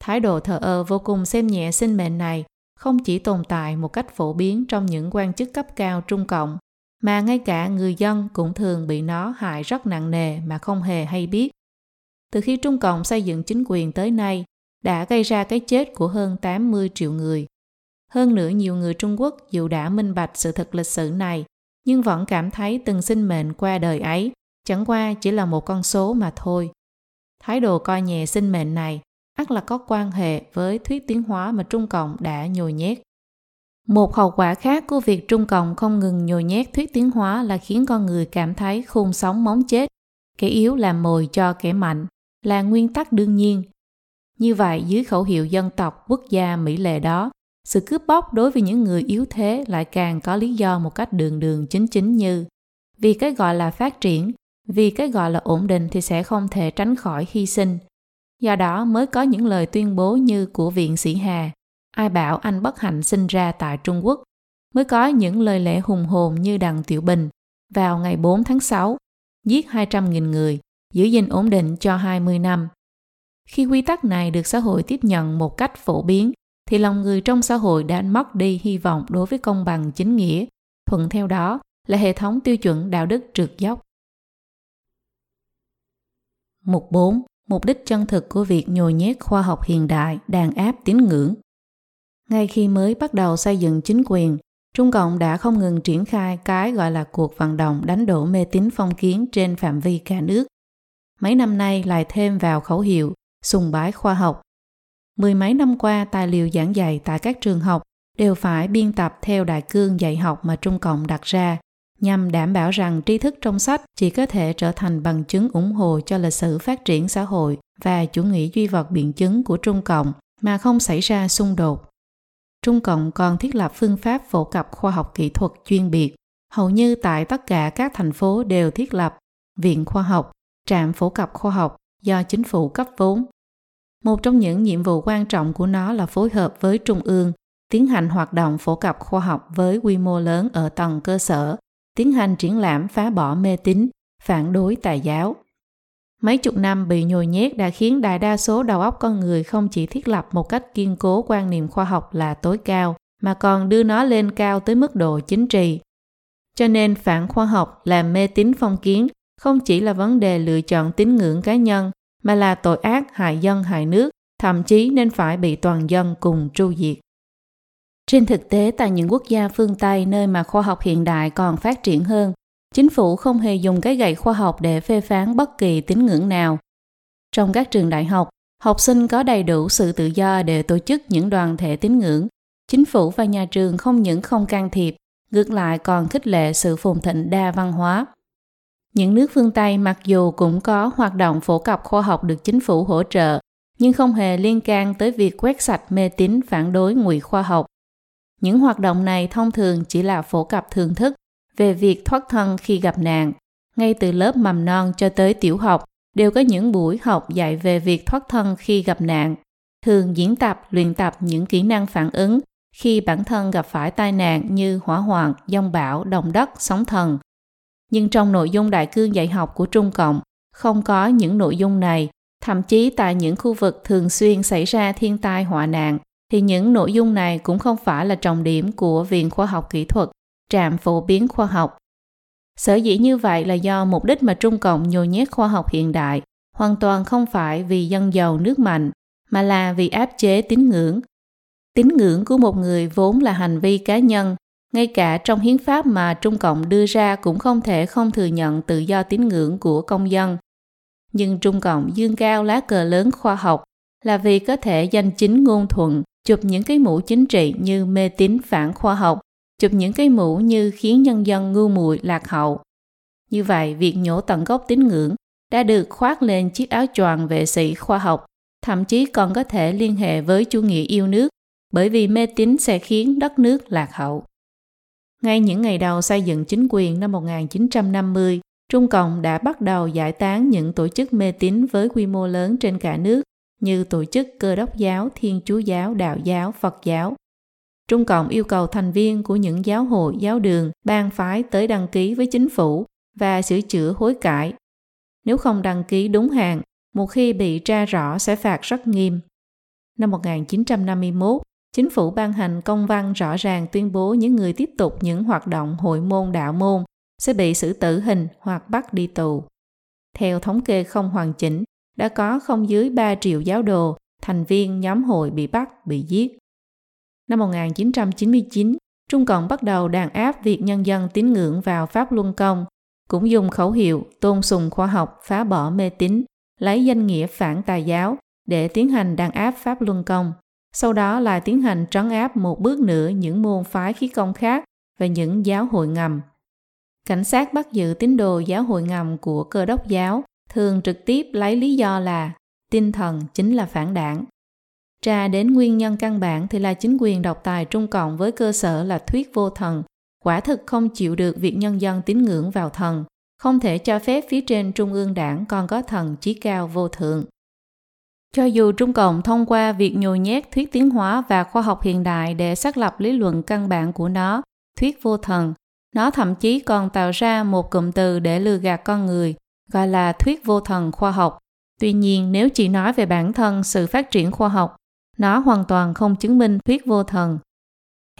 Thái độ thờ ơ vô cùng xem nhẹ sinh mệnh này không chỉ tồn tại một cách phổ biến trong những quan chức cấp cao Trung Cộng, mà ngay cả người dân cũng thường bị nó hại rất nặng nề mà không hề hay biết. Từ khi Trung Cộng xây dựng chính quyền tới nay, đã gây ra cái chết của hơn 80 triệu người. Hơn nữa nhiều người Trung Quốc dù đã minh bạch sự thật lịch sử này, nhưng vẫn cảm thấy từng sinh mệnh qua đời ấy chẳng qua chỉ là một con số mà thôi. Thái độ coi nhẹ sinh mệnh này ắt là có quan hệ với thuyết tiến hóa mà Trung Cộng đã nhồi nhét. Một hậu quả khác của việc Trung Cộng không ngừng nhồi nhét thuyết tiến hóa là khiến con người cảm thấy khôn sống móng chết, kẻ yếu làm mồi cho kẻ mạnh, là nguyên tắc đương nhiên. Như vậy dưới khẩu hiệu dân tộc quốc gia mỹ lệ đó, sự cướp bóc đối với những người yếu thế lại càng có lý do một cách đường đường chính chính như vì cái gọi là phát triển vì cái gọi là ổn định thì sẽ không thể tránh khỏi hy sinh. Do đó mới có những lời tuyên bố như của viện sĩ hà ai bảo anh bất hạnh sinh ra tại trung quốc, mới có những lời lẽ hùng hồn như đằng tiểu bình vào ngày 4 tháng 6 giết 200.000 người, giữ gìn ổn định cho 20 năm. Khi quy tắc này được xã hội tiếp nhận một cách phổ biến, thì lòng người trong xã hội đã mất đi hy vọng đối với công bằng chính nghĩa. Thuận theo đó là hệ thống tiêu chuẩn đạo đức trượt dốc. Mục 4. Mục đích chân thực của việc nhồi nhét khoa học hiện đại, đàn áp tín ngưỡng. Ngay khi mới bắt đầu xây dựng chính quyền, Trung Cộng đã không ngừng triển khai cái gọi là cuộc vận động đánh đổ mê tín phong kiến trên phạm vi cả nước. Mấy năm nay lại thêm vào khẩu hiệu sùng bái khoa học. Mười mấy năm qua, tài liệu giảng dạy tại các trường học đều phải biên tập theo đại cương dạy học mà Trung Cộng đặt ra, nhằm đảm bảo rằng tri thức trong sách chỉ có thể trở thành bằng chứng ủng hộ cho lịch sử phát triển xã hội và chủ nghĩa duy vật biện chứng của Trung Cộng mà không xảy ra xung đột. Trung Cộng còn thiết lập phương pháp phổ cập khoa học kỹ thuật chuyên biệt. Hầu như tại tất cả các thành phố đều thiết lập viện khoa học, trạm phổ cập khoa học do chính phủ cấp vốn. Một trong những nhiệm vụ quan trọng của nó là phối hợp với Trung ương, tiến hành hoạt động phổ cập khoa học với quy mô lớn ở tầng cơ sở, tiến hành triển lãm phá bỏ mê tín, phản đối tà giáo. Mấy chục năm bị nhồi nhét đã khiến đại đa số đầu óc con người không chỉ thiết lập một cách kiên cố quan niệm khoa học là tối cao, mà còn đưa nó lên cao tới mức độ chính trị. Cho nên phản khoa học là mê tín phong kiến không chỉ là vấn đề lựa chọn tín ngưỡng cá nhân, mà là tội ác hại dân hại nước, thậm chí nên phải bị toàn dân cùng tru diệt. Trên thực tế, tại những quốc gia phương Tây nơi mà khoa học hiện đại còn phát triển hơn, chính phủ không hề dùng cái gậy khoa học để phê phán bất kỳ tín ngưỡng nào. Trong các trường đại học, học sinh có đầy đủ sự tự do để tổ chức những đoàn thể tín ngưỡng. Chính phủ và nhà trường không những không can thiệp, ngược lại còn khích lệ sự phồn thịnh đa văn hóa. Những nước phương Tây mặc dù cũng có hoạt động phổ cập khoa học được chính phủ hỗ trợ, nhưng không hề liên can tới việc quét sạch mê tín phản đối ngụy khoa học. Những hoạt động này thông thường chỉ là phổ cập thường thức về việc thoát thân khi gặp nạn. Ngay từ lớp mầm non cho tới tiểu học đều có những buổi học dạy về việc thoát thân khi gặp nạn, thường diễn tập, luyện tập những kỹ năng phản ứng khi bản thân gặp phải tai nạn như hỏa hoạn, dông bão, động đất, sóng thần. Nhưng trong nội dung đại cương dạy học của Trung Cộng, không có những nội dung này, thậm chí tại những khu vực thường xuyên xảy ra thiên tai họa nạn, thì những nội dung này cũng không phải là trọng điểm của Viện Khoa học Kỹ thuật trạm phổ biến khoa học. Sở dĩ như vậy là do mục đích mà Trung Cộng nhồi nhét khoa học hiện đại hoàn toàn không phải vì dân giàu nước mạnh, mà là vì áp chế tín ngưỡng. Tín ngưỡng của một người vốn là hành vi cá nhân, ngay cả trong hiến pháp mà Trung Cộng đưa ra cũng không thể không thừa nhận tự do tín ngưỡng của công dân. Nhưng Trung Cộng dương cao lá cờ lớn khoa học là vì có thể danh chính ngôn thuận chụp những cái mũ chính trị như mê tín phản khoa học chụp những cái mũ như khiến nhân dân ngu muội lạc hậu. Như vậy, việc nhổ tận gốc tín ngưỡng đã được khoác lên chiếc áo choàng vệ sĩ khoa học, thậm chí còn có thể liên hệ với chủ nghĩa yêu nước, bởi vì mê tín sẽ khiến đất nước lạc hậu. Ngay những ngày đầu xây dựng chính quyền năm 1950, Trung Cộng đã bắt đầu giải tán những tổ chức mê tín với quy mô lớn trên cả nước như tổ chức cơ đốc giáo, thiên chúa giáo, đạo giáo, Phật giáo, Trung Cộng yêu cầu thành viên của những giáo hội, giáo đường, bang phái tới đăng ký với chính phủ và sửa chữa hối cải. Nếu không đăng ký đúng hạn, một khi bị tra rõ sẽ phạt rất nghiêm. Năm 1951, chính phủ ban hành công văn rõ ràng tuyên bố những người tiếp tục những hoạt động hội môn đạo môn sẽ bị xử tử hình hoặc bắt đi tù. Theo thống kê không hoàn chỉnh, đã có không dưới 3 triệu giáo đồ, thành viên nhóm hội bị bắt, bị giết. Năm 1999, Trung Cộng bắt đầu đàn áp việc nhân dân tín ngưỡng vào Pháp Luân Công, cũng dùng khẩu hiệu tôn sùng khoa học phá bỏ mê tín, lấy danh nghĩa phản tà giáo để tiến hành đàn áp Pháp Luân Công. Sau đó lại tiến hành trấn áp một bước nữa những môn phái khí công khác và những giáo hội ngầm. Cảnh sát bắt giữ tín đồ giáo hội ngầm của cơ đốc giáo thường trực tiếp lấy lý do là tinh thần chính là phản đảng Tra đến nguyên nhân căn bản thì là chính quyền độc tài Trung Cộng với cơ sở là thuyết vô thần, quả thực không chịu được việc nhân dân tín ngưỡng vào thần, không thể cho phép phía trên Trung ương đảng còn có thần chí cao vô thượng. Cho dù Trung Cộng thông qua việc nhồi nhét thuyết tiến hóa và khoa học hiện đại để xác lập lý luận căn bản của nó, thuyết vô thần, nó thậm chí còn tạo ra một cụm từ để lừa gạt con người, gọi là thuyết vô thần khoa học. Tuy nhiên, nếu chỉ nói về bản thân sự phát triển khoa học, nó hoàn toàn không chứng minh thuyết vô thần.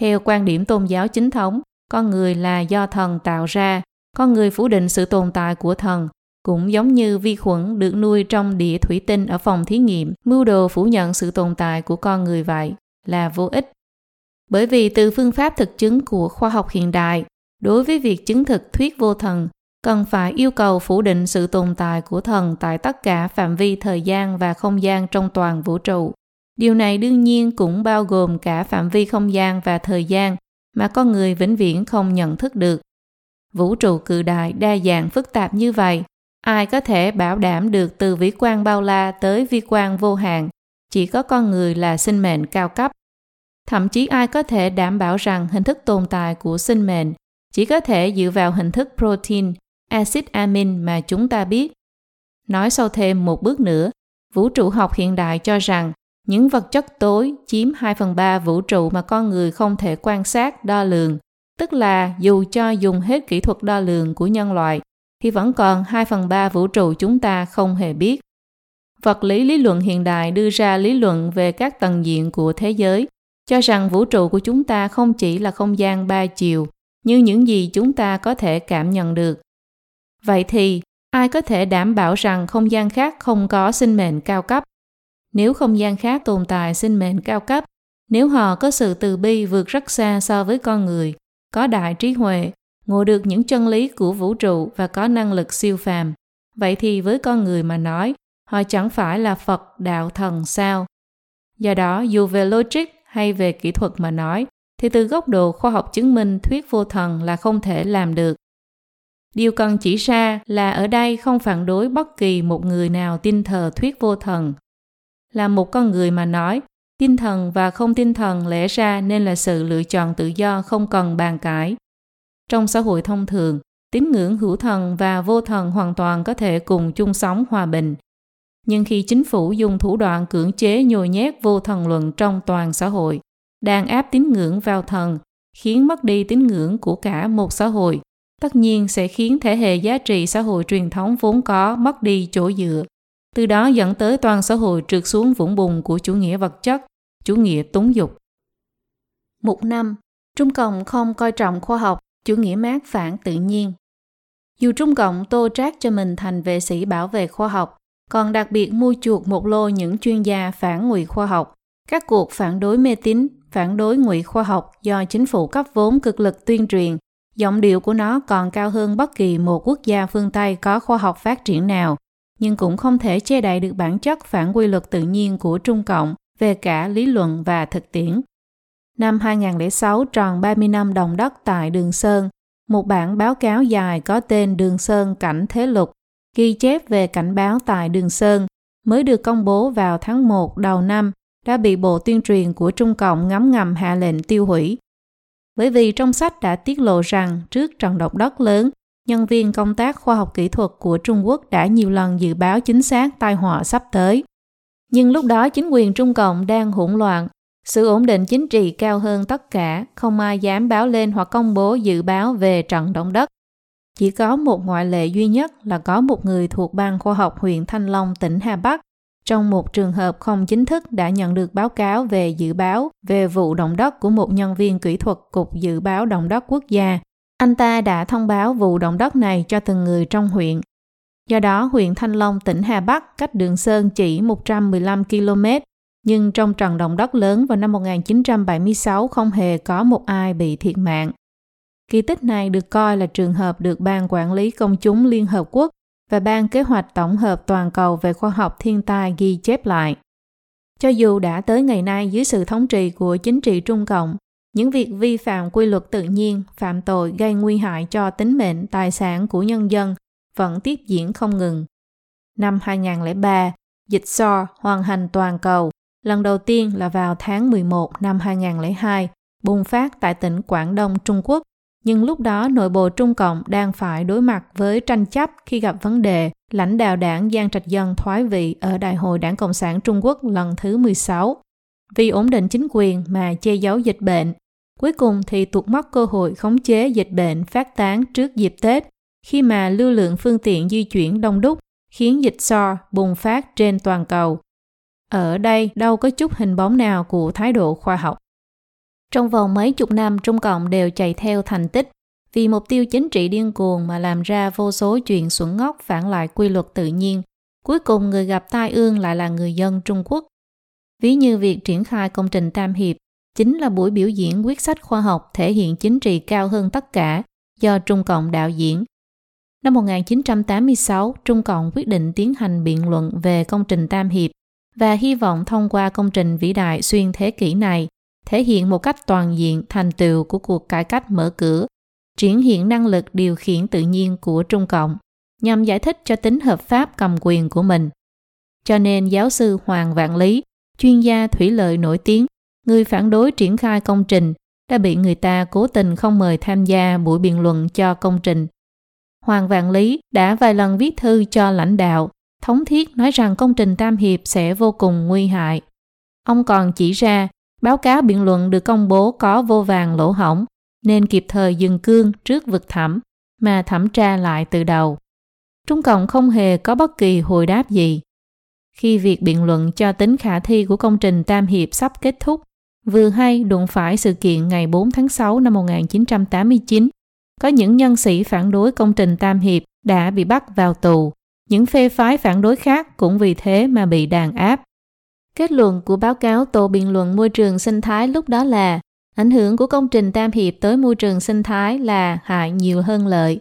Theo quan điểm tôn giáo chính thống, con người là do thần tạo ra, con người phủ định sự tồn tại của thần, cũng giống như vi khuẩn được nuôi trong đĩa thủy tinh ở phòng thí nghiệm, mưu đồ phủ nhận sự tồn tại của con người vậy là vô ích. Bởi vì từ phương pháp thực chứng của khoa học hiện đại, đối với việc chứng thực thuyết vô thần, cần phải yêu cầu phủ định sự tồn tại của thần tại tất cả phạm vi thời gian và không gian trong toàn vũ trụ. Điều này đương nhiên cũng bao gồm cả phạm vi không gian và thời gian mà con người vĩnh viễn không nhận thức được. Vũ trụ cự đại đa dạng phức tạp như vậy, ai có thể bảo đảm được từ vĩ quan bao la tới vi quan vô hạn, chỉ có con người là sinh mệnh cao cấp. Thậm chí ai có thể đảm bảo rằng hình thức tồn tại của sinh mệnh chỉ có thể dựa vào hình thức protein, axit amin mà chúng ta biết. Nói sâu thêm một bước nữa, vũ trụ học hiện đại cho rằng những vật chất tối chiếm 2 phần 3 vũ trụ mà con người không thể quan sát, đo lường. Tức là dù cho dùng hết kỹ thuật đo lường của nhân loại, thì vẫn còn 2 phần 3 vũ trụ chúng ta không hề biết. Vật lý lý luận hiện đại đưa ra lý luận về các tầng diện của thế giới, cho rằng vũ trụ của chúng ta không chỉ là không gian ba chiều, như những gì chúng ta có thể cảm nhận được. Vậy thì, ai có thể đảm bảo rằng không gian khác không có sinh mệnh cao cấp? Nếu không gian khác tồn tại sinh mệnh cao cấp, nếu họ có sự từ bi vượt rất xa so với con người, có đại trí huệ, ngộ được những chân lý của vũ trụ và có năng lực siêu phàm, vậy thì với con người mà nói, họ chẳng phải là Phật, đạo thần sao? Do đó, dù về logic hay về kỹ thuật mà nói, thì từ góc độ khoa học chứng minh thuyết vô thần là không thể làm được. Điều cần chỉ ra là ở đây không phản đối bất kỳ một người nào tin thờ thuyết vô thần. Là một con người mà nói, tin thần và không tin thần lẽ ra nên là sự lựa chọn tự do không cần bàn cãi. Trong xã hội thông thường, tín ngưỡng hữu thần và vô thần hoàn toàn có thể cùng chung sống hòa bình. Nhưng khi chính phủ dùng thủ đoạn cưỡng chế nhồi nhét vô thần luận trong toàn xã hội, đàn áp tín ngưỡng vào thần, khiến mất đi tín ngưỡng của cả một xã hội, tất nhiên sẽ khiến thể hệ giá trị xã hội truyền thống vốn có mất đi chỗ dựa. Từ đó dẫn tới toàn xã hội trượt xuống vũng bùn của chủ nghĩa vật chất, chủ nghĩa túng dục. Mục 5. Trung Cộng không coi trọng khoa học, chủ nghĩa mát phản tự nhiên. Dù Trung Cộng tô trác cho mình thành vệ sĩ bảo vệ khoa học, còn đặc biệt mua chuộc một lô những chuyên gia phản ngụy khoa học, các cuộc phản đối mê tín, phản đối ngụy khoa học do chính phủ cấp vốn cực lực tuyên truyền, giọng điệu của nó còn cao hơn bất kỳ một quốc gia phương Tây có khoa học phát triển nào, nhưng cũng không thể che đậy được bản chất phản quy luật tự nhiên của Trung Cộng về cả lý luận và thực tiễn. Năm 2006 tròn 30 năm đồng đất tại Đường Sơn, một bản báo cáo dài có tên Đường Sơn Cảnh Thế Lục, ghi chép về cảnh báo tại Đường Sơn, mới được công bố vào tháng 1 đầu năm đã bị Bộ Tuyên truyền của Trung Cộng ngấm ngầm hạ lệnh tiêu hủy. Bởi vì trong sách đã tiết lộ rằng trước trận động đất lớn, nhân viên công tác khoa học kỹ thuật của Trung Quốc đã nhiều lần dự báo chính xác tai họa sắp tới. Nhưng lúc đó chính quyền Trung Cộng đang hỗn loạn, sự ổn định chính trị cao hơn tất cả, không ai dám báo lên hoặc công bố dự báo về trận động đất. Chỉ có một ngoại lệ duy nhất là có một người thuộc ban khoa học huyện Thanh Long, tỉnh Hà Bắc trong một trường hợp không chính thức đã nhận được báo cáo về dự báo về vụ động đất của một nhân viên kỹ thuật Cục Dự báo Động đất Quốc gia. Anh ta đã thông báo vụ động đất này cho từng người trong huyện. Do đó, huyện Thanh Long, tỉnh Hà Bắc cách Đường Sơn chỉ 115 km, nhưng trong trận động đất lớn vào năm 1976 không hề có một ai bị thiệt mạng. Kỳ tích này được coi là trường hợp được Ban Quản lý Công chúng Liên Hợp Quốc và Ban Kế hoạch Tổng hợp Toàn cầu về khoa học thiên tai ghi chép lại. Cho dù đã tới ngày nay dưới sự thống trị của chính trị Trung Cộng, những việc vi phạm quy luật tự nhiên, phạm tội gây nguy hại cho tính mệnh, tài sản của nhân dân vẫn tiếp diễn không ngừng. Năm 2003, dịch SARS hoàn hành toàn cầu, lần đầu tiên là vào tháng 11 năm 2002, bùng phát tại tỉnh Quảng Đông, Trung Quốc nhưng lúc đó nội bộ Trung Cộng đang phải đối mặt với tranh chấp khi gặp vấn đề lãnh đạo đảng Giang Trạch Dân thoái vị ở Đại hội Đảng Cộng sản Trung Quốc lần thứ 16. Vì ổn định chính quyền mà che giấu dịch bệnh, cuối cùng thì tuột mất cơ hội khống chế dịch bệnh phát tán trước dịp Tết khi mà lưu lượng phương tiện di chuyển đông đúc khiến dịch SARS bùng phát trên toàn cầu. Ở đây đâu có chút hình bóng nào của thái độ khoa học. Trong vòng mấy chục năm Trung Cộng đều chạy theo thành tích, Vì mục tiêu chính trị điên cuồng mà làm ra vô số chuyện xuẩn ngốc phản lại quy luật tự nhiên, cuối cùng người gặp tai ương lại là người dân Trung Quốc. Ví như việc triển khai công trình Tam Hiệp chính là buổi biểu diễn quyết sách khoa học thể hiện chính trị cao hơn tất cả do Trung Cộng đạo diễn. Năm 1986, Trung Cộng quyết định tiến hành biện luận về công trình Tam Hiệp và hy vọng thông qua công trình vĩ đại xuyên thế kỷ này thể hiện một cách toàn diện thành tựu của cuộc cải cách mở cửa, triển hiện năng lực điều khiển tự nhiên của Trung Cộng nhằm giải thích cho tính hợp pháp cầm quyền của mình. Cho nên giáo sư Hoàng Vạn Lý, chuyên gia thủy lợi nổi tiếng, người phản đối triển khai công trình, đã bị người ta cố tình không mời tham gia buổi biện luận cho công trình. Hoàng Vạn Lý đã vài lần viết thư cho lãnh đạo, thống thiết nói rằng công trình Tam Hiệp sẽ vô cùng nguy hại. Ông còn chỉ ra, báo cáo biện luận được công bố có vô vàng lỗ hỏng, nên kịp thời dừng cương trước vực thẩm, mà thẩm tra lại từ đầu. Trung Cộng không hề có bất kỳ hồi đáp gì. Khi việc biện luận cho tính khả thi của công trình Tam Hiệp sắp kết thúc, vừa hay đụng phải sự kiện ngày 4 tháng 6 năm 1989, có những nhân sĩ phản đối công trình Tam Hiệp đã bị bắt vào tù. Những phê phái phản đối khác cũng vì thế mà bị đàn áp. Kết luận của báo cáo Tổ biện luận môi trường sinh thái lúc đó là ảnh hưởng của công trình Tam Hiệp tới môi trường sinh thái là hại nhiều hơn lợi.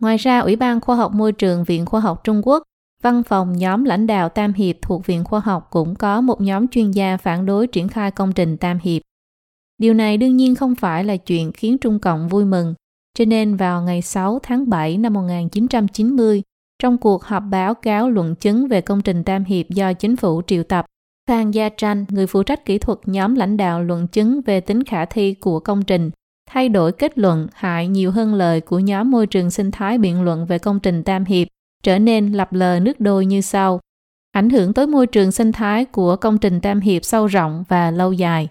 Ngoài ra, Ủy ban Khoa học Môi trường Viện Khoa học Trung Quốc, văn phòng nhóm lãnh đạo Tam Hiệp thuộc Viện Khoa học cũng có một nhóm chuyên gia phản đối triển khai công trình Tam Hiệp. Điều này đương nhiên không phải là chuyện khiến Trung Cộng vui mừng, cho nên vào ngày 6 tháng 7 năm 1990, trong cuộc họp báo cáo luận chứng về công trình Tam Hiệp do chính phủ triệu tập, Phan Gia Tranh, người phụ trách kỹ thuật nhóm lãnh đạo luận chứng về tính khả thi của công trình, thay đổi kết luận hại nhiều hơn lời của nhóm môi trường sinh thái biện luận về công trình Tam Hiệp, trở nên lập lờ nước đôi như sau. Ảnh hưởng tới môi trường sinh thái của công trình Tam Hiệp sâu rộng và lâu dài.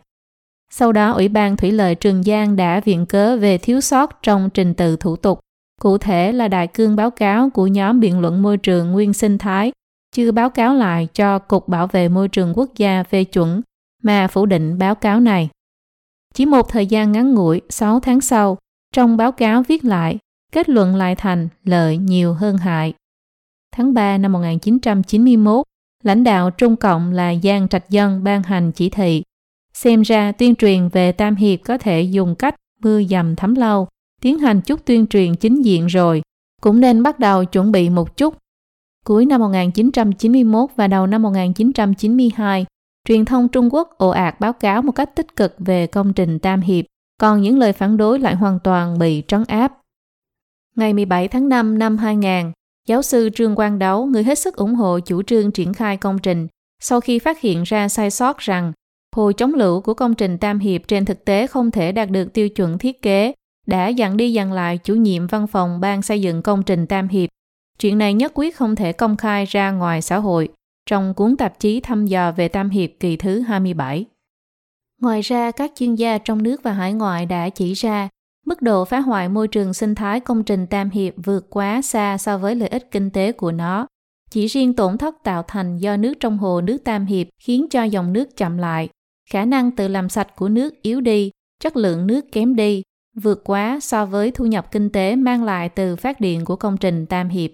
Sau đó, Ủy ban Thủy lợi Trường Giang đã viện cớ về thiếu sót trong trình tự thủ tục, cụ thể là đại cương báo cáo của nhóm biện luận môi trường nguyên sinh thái chưa báo cáo lại cho Cục Bảo vệ Môi trường Quốc gia phê chuẩn mà phủ định báo cáo này. Chỉ một thời gian ngắn ngủi, 6 tháng sau, trong báo cáo viết lại, kết luận lại thành lợi nhiều hơn hại. Tháng 3 năm 1991, lãnh đạo Trung Cộng là Giang Trạch Dân ban hành chỉ thị. Xem ra tuyên truyền về Tam Hiệp có thể dùng cách mưa dầm thấm lâu, tiến hành chút tuyên truyền chính diện rồi, cũng nên bắt đầu chuẩn bị một chút. Cuối năm 1991 và đầu năm 1992, truyền thông Trung Quốc ồ ạt báo cáo một cách tích cực về công trình Tam Hiệp, còn những lời phản đối lại hoàn toàn bị trấn áp. Ngày 17 tháng 5 năm 2000, giáo sư Trương Quang Đấu, người hết sức ủng hộ chủ trương triển khai công trình, sau khi phát hiện ra sai sót rằng hồ chống lũ của công trình Tam Hiệp trên thực tế không thể đạt được tiêu chuẩn thiết kế, đã dặn đi dặn lại chủ nhiệm văn phòng ban xây dựng công trình Tam Hiệp. Chuyện này nhất quyết không thể công khai ra ngoài xã hội trong cuốn tạp chí thăm dò về Tam Hiệp kỳ thứ 27. Ngoài ra, các chuyên gia trong nước và hải ngoại đã chỉ ra mức độ phá hoại môi trường sinh thái công trình Tam Hiệp vượt quá xa so với lợi ích kinh tế của nó. Chỉ riêng tổn thất tạo thành do nước trong hồ nước Tam Hiệp khiến cho dòng nước chậm lại, khả năng tự làm sạch của nước yếu đi, chất lượng nước kém đi, vượt quá so với thu nhập kinh tế mang lại từ phát điện của công trình Tam Hiệp.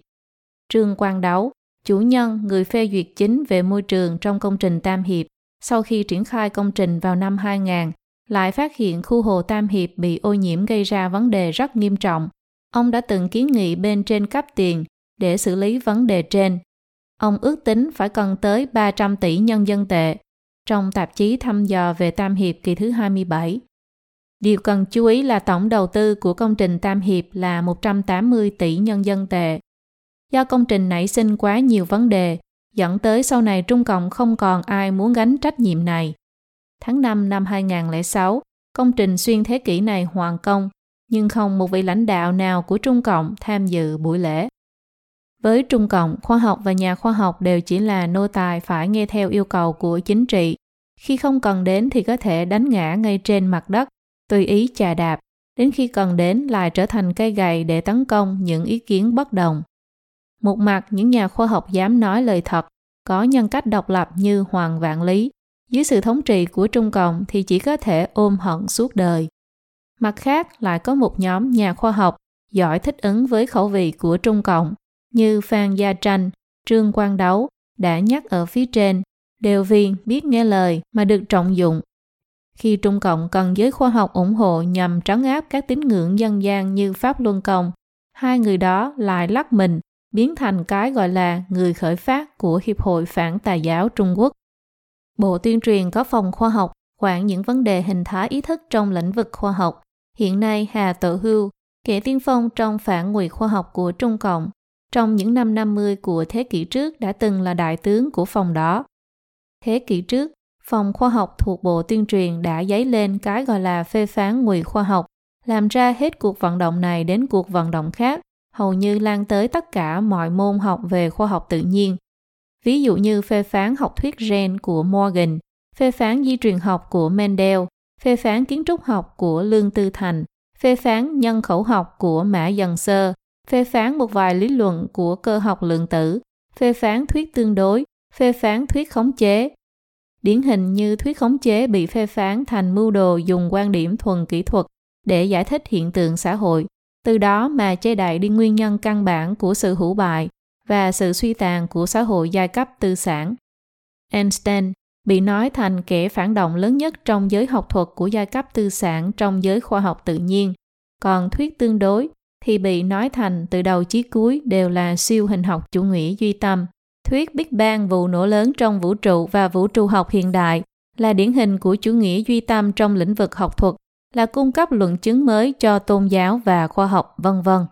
Trương Quang Đấu, chủ nhân, người phê duyệt chính về môi trường trong công trình Tam Hiệp, sau khi triển khai công trình vào năm 2000, lại phát hiện khu hồ Tam Hiệp bị ô nhiễm gây ra vấn đề rất nghiêm trọng. Ông đã từng kiến nghị bên trên cấp tiền để xử lý vấn đề trên. Ông ước tính phải cần tới 300 tỷ nhân dân tệ trong tạp chí thăm dò về Tam Hiệp kỳ thứ 27. Điều cần chú ý là tổng đầu tư của công trình Tam Hiệp là 180 tỷ nhân dân tệ. Do công trình nảy sinh quá nhiều vấn đề, dẫn tới sau này Trung Cộng không còn ai muốn gánh trách nhiệm này. Tháng 5 năm 2006, công trình xuyên thế kỷ này hoàn công, nhưng không một vị lãnh đạo nào của Trung Cộng tham dự buổi lễ. Với Trung Cộng, khoa học và nhà khoa học đều chỉ là nô tài phải nghe theo yêu cầu của chính trị. Khi không cần đến thì có thể đánh ngã ngay trên mặt đất, tùy ý chà đạp, đến khi cần đến lại trở thành cây gậy để tấn công những ý kiến bất đồng. Một mặt, những nhà khoa học dám nói lời thật, có nhân cách độc lập như Hoàng Vạn Lý, dưới sự thống trị của Trung Cộng thì chỉ có thể ôm hận suốt đời. Mặt khác lại có một nhóm nhà khoa học giỏi thích ứng với khẩu vị của Trung Cộng như Phan Gia Tranh, Trương Quang Đấu đã nhắc ở phía trên đều vì biết nghe lời mà được trọng dụng. Khi Trung Cộng cần giới khoa học ủng hộ nhằm trấn áp các tín ngưỡng dân gian như Pháp Luân Công, hai người đó lại lắc mình biến thành cái gọi là người khởi phát của Hiệp hội Phản Tà giáo Trung Quốc. Bộ tuyên truyền có phòng khoa học quản những vấn đề hình thái ý thức trong lĩnh vực khoa học. Hiện nay Hà Tự Hưu, kẻ tiên phong trong phản ngụy khoa học của Trung Cộng, trong những năm 50 của thế kỷ trước đã từng là đại tướng của phòng đó. Thế kỷ trước, phòng khoa học thuộc Bộ Tuyên truyền đã dấy lên cái gọi là phê phán ngụy khoa học, làm ra hết cuộc vận động này đến cuộc vận động khác, hầu như lan tới tất cả mọi môn học về khoa học tự nhiên. Ví dụ như phê phán học thuyết gen của Morgan, phê phán di truyền học của Mendel, phê phán kiến trúc học của Lương Tư Thành, phê phán nhân khẩu học của Mã Dần Sơ, phê phán một vài lý luận của cơ học lượng tử, phê phán thuyết tương đối, phê phán thuyết khống chế. Điển hình như thuyết khống chế bị phê phán thành mưu đồ dùng quan điểm thuần kỹ thuật để giải thích hiện tượng xã hội, từ đó mà che đậy đi nguyên nhân căn bản của sự hữu bại và sự suy tàn của xã hội giai cấp tư sản. Einstein bị nói thành kẻ phản động lớn nhất trong giới học thuật của giai cấp tư sản trong giới khoa học tự nhiên. Còn thuyết tương đối thì bị nói thành từ đầu chí cuối đều là siêu hình học chủ nghĩa duy tâm. Thuyết Big Bang vụ nổ lớn trong vũ trụ và vũ trụ học hiện đại là điển hình của chủ nghĩa duy tâm trong lĩnh vực học thuật, là cung cấp luận chứng mới cho tôn giáo và khoa học, vân vân.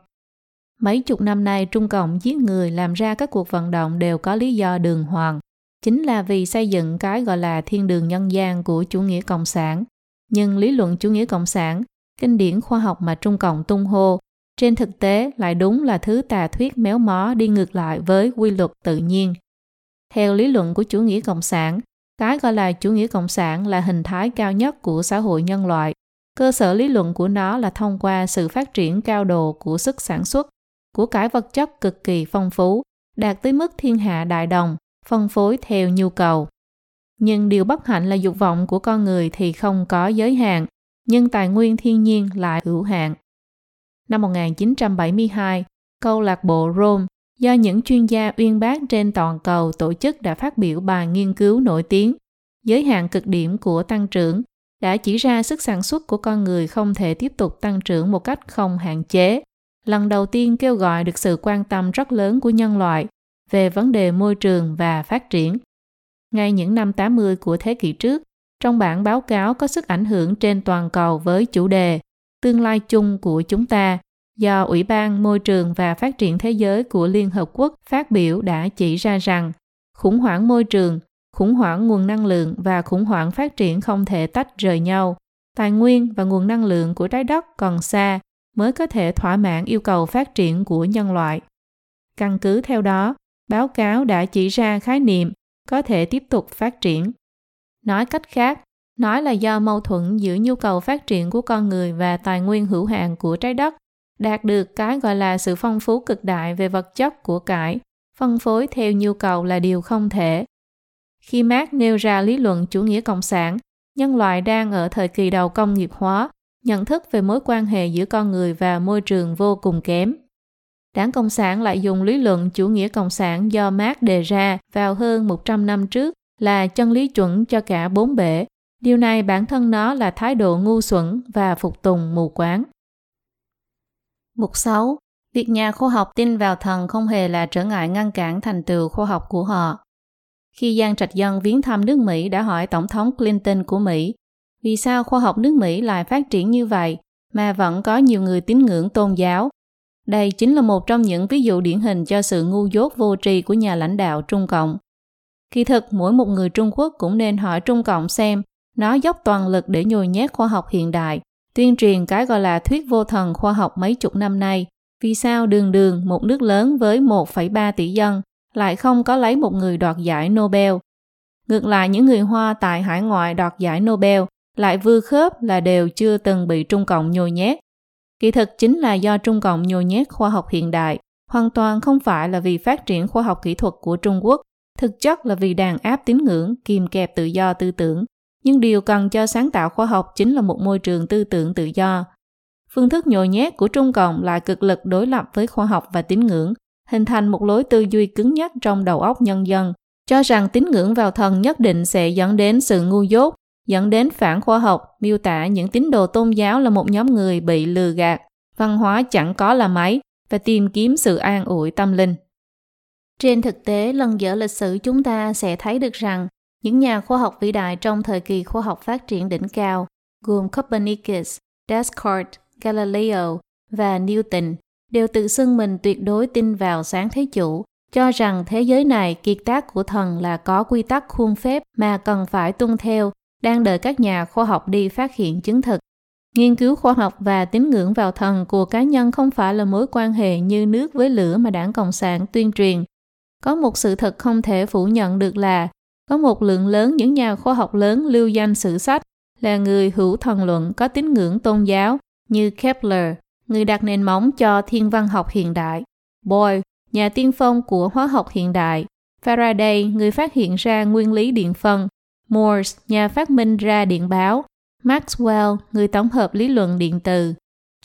Mấy chục năm nay Trung Cộng giết người làm ra các cuộc vận động đều có lý do đường hoàng, chính là vì xây dựng cái gọi là thiên đường nhân gian của chủ nghĩa cộng sản. Nhưng lý luận chủ nghĩa cộng sản, kinh điển khoa học mà Trung Cộng tung hô, trên thực tế lại đúng là thứ tà thuyết méo mó đi ngược lại với quy luật tự nhiên. Theo lý luận của chủ nghĩa cộng sản, cái gọi là chủ nghĩa cộng sản là hình thái cao nhất của xã hội nhân loại. Cơ sở lý luận của nó là thông qua sự phát triển cao độ của sức sản xuất, của cải vật chất cực kỳ phong phú, đạt tới mức thiên hạ đại đồng, phân phối theo nhu cầu. Nhưng điều bất hạnh là dục vọng của con người thì không có giới hạn, nhưng tài nguyên thiên nhiên lại hữu hạn. Năm 1972, câu lạc bộ Rome do những chuyên gia uyên bác trên toàn cầu tổ chức đã phát biểu bài nghiên cứu nổi tiếng giới hạn cực điểm của tăng trưởng đã chỉ ra sức sản xuất của con người không thể tiếp tục tăng trưởng một cách không hạn chế lần đầu tiên kêu gọi được sự quan tâm rất lớn của nhân loại về vấn đề môi trường và phát triển. Ngay những năm 80 của thế kỷ trước, trong bản báo cáo có sức ảnh hưởng trên toàn cầu với chủ đề Tương lai chung của chúng ta do Ủy ban Môi trường và Phát triển Thế giới của Liên Hợp Quốc phát biểu đã chỉ ra rằng khủng hoảng môi trường, khủng hoảng nguồn năng lượng và khủng hoảng phát triển không thể tách rời nhau. Tài nguyên và nguồn năng lượng của trái đất còn xa mới có thể thỏa mãn yêu cầu phát triển của nhân loại. Căn cứ theo đó, báo cáo đã chỉ ra khái niệm có thể tiếp tục phát triển. Nói cách khác, nói là do mâu thuẫn giữa nhu cầu phát triển của con người và tài nguyên hữu hạn của trái đất đạt được cái gọi là sự phong phú cực đại về vật chất của cải, phân phối theo nhu cầu là điều không thể. Khi Marx nêu ra lý luận chủ nghĩa cộng sản, nhân loại đang ở thời kỳ đầu công nghiệp hóa, nhận thức về mối quan hệ giữa con người và môi trường vô cùng kém. Đảng Cộng sản lại dùng lý luận chủ nghĩa cộng sản do Marx đề ra vào hơn 100 năm trước là chân lý chuẩn cho cả bốn bể. Điều này bản thân nó là thái độ ngu xuẩn và phục tùng mù quáng. Mục 6. Việc nhà khoa học tin vào thần không hề là trở ngại ngăn cản thành tựu khoa học của họ. Khi Giang Trạch Dân viếng thăm nước Mỹ đã hỏi Tổng thống Clinton của Mỹ vì sao khoa học nước Mỹ lại phát triển như vậy mà vẫn có nhiều người tín ngưỡng tôn giáo đây chính là một trong những ví dụ điển hình cho sự ngu dốt vô tri của nhà lãnh đạo Trung Cộng. Kỳ thực, mỗi một người Trung Quốc cũng nên hỏi Trung Cộng xem nó dốc toàn lực để nhồi nhét khoa học hiện đại, tuyên truyền cái gọi là thuyết vô thần khoa học mấy chục năm nay. Vì sao đường đường một nước lớn với 1,3 tỷ dân lại không có lấy một người đoạt giải Nobel? Ngược lại những người Hoa tại hải ngoại đoạt giải Nobel lại vừa khớp là đều chưa từng bị Trung Cộng nhồi nhét. Kỳ thực chính là do Trung Cộng nhồi nhét khoa học hiện đại, hoàn toàn không phải là vì phát triển khoa học kỹ thuật của Trung Quốc, thực chất là vì đàn áp tín ngưỡng, kìm kẹp tự do tư tưởng. Nhưng điều cần cho sáng tạo khoa học chính là một môi trường tư tưởng tự do, phương thức nhồi nhét của Trung Cộng lại cực lực đối lập với khoa học và tín ngưỡng, hình thành một lối tư duy cứng nhắc trong đầu óc nhân dân, cho rằng tín ngưỡng vào thần nhất định sẽ dẫn đến sự ngu dốt, dẫn đến phản khoa học, miêu tả những tín đồ tôn giáo là một nhóm người bị lừa gạt, văn hóa chẳng có là mấy và tìm kiếm sự an ủi tâm linh. Trên thực tế, lần dở lịch sử chúng ta sẽ thấy được rằng những nhà khoa học vĩ đại trong thời kỳ khoa học phát triển đỉnh cao, gồm Copernicus, Descartes, Galileo và Newton, đều tự xưng mình tuyệt đối tin vào sáng thế chủ, cho rằng thế giới này kiệt tác của thần là có quy tắc khuôn phép mà cần phải tuân theo, đang đợi các nhà khoa học đi phát hiện chứng thực. Nghiên cứu khoa học và tín ngưỡng vào thần của cá nhân không phải là mối quan hệ như nước với lửa mà đảng Cộng sản tuyên truyền. Có một sự thật không thể phủ nhận được là có một lượng lớn những nhà khoa học lớn lưu danh sử sách là người hữu thần luận có tín ngưỡng tôn giáo như Kepler, người đặt nền móng cho thiên văn học hiện đại, Boyle, nhà tiên phong của hóa học hiện đại, Faraday, người phát hiện ra nguyên lý điện phân, Morse, nhà phát minh ra điện báo, Maxwell, người tổng hợp lý luận điện từ,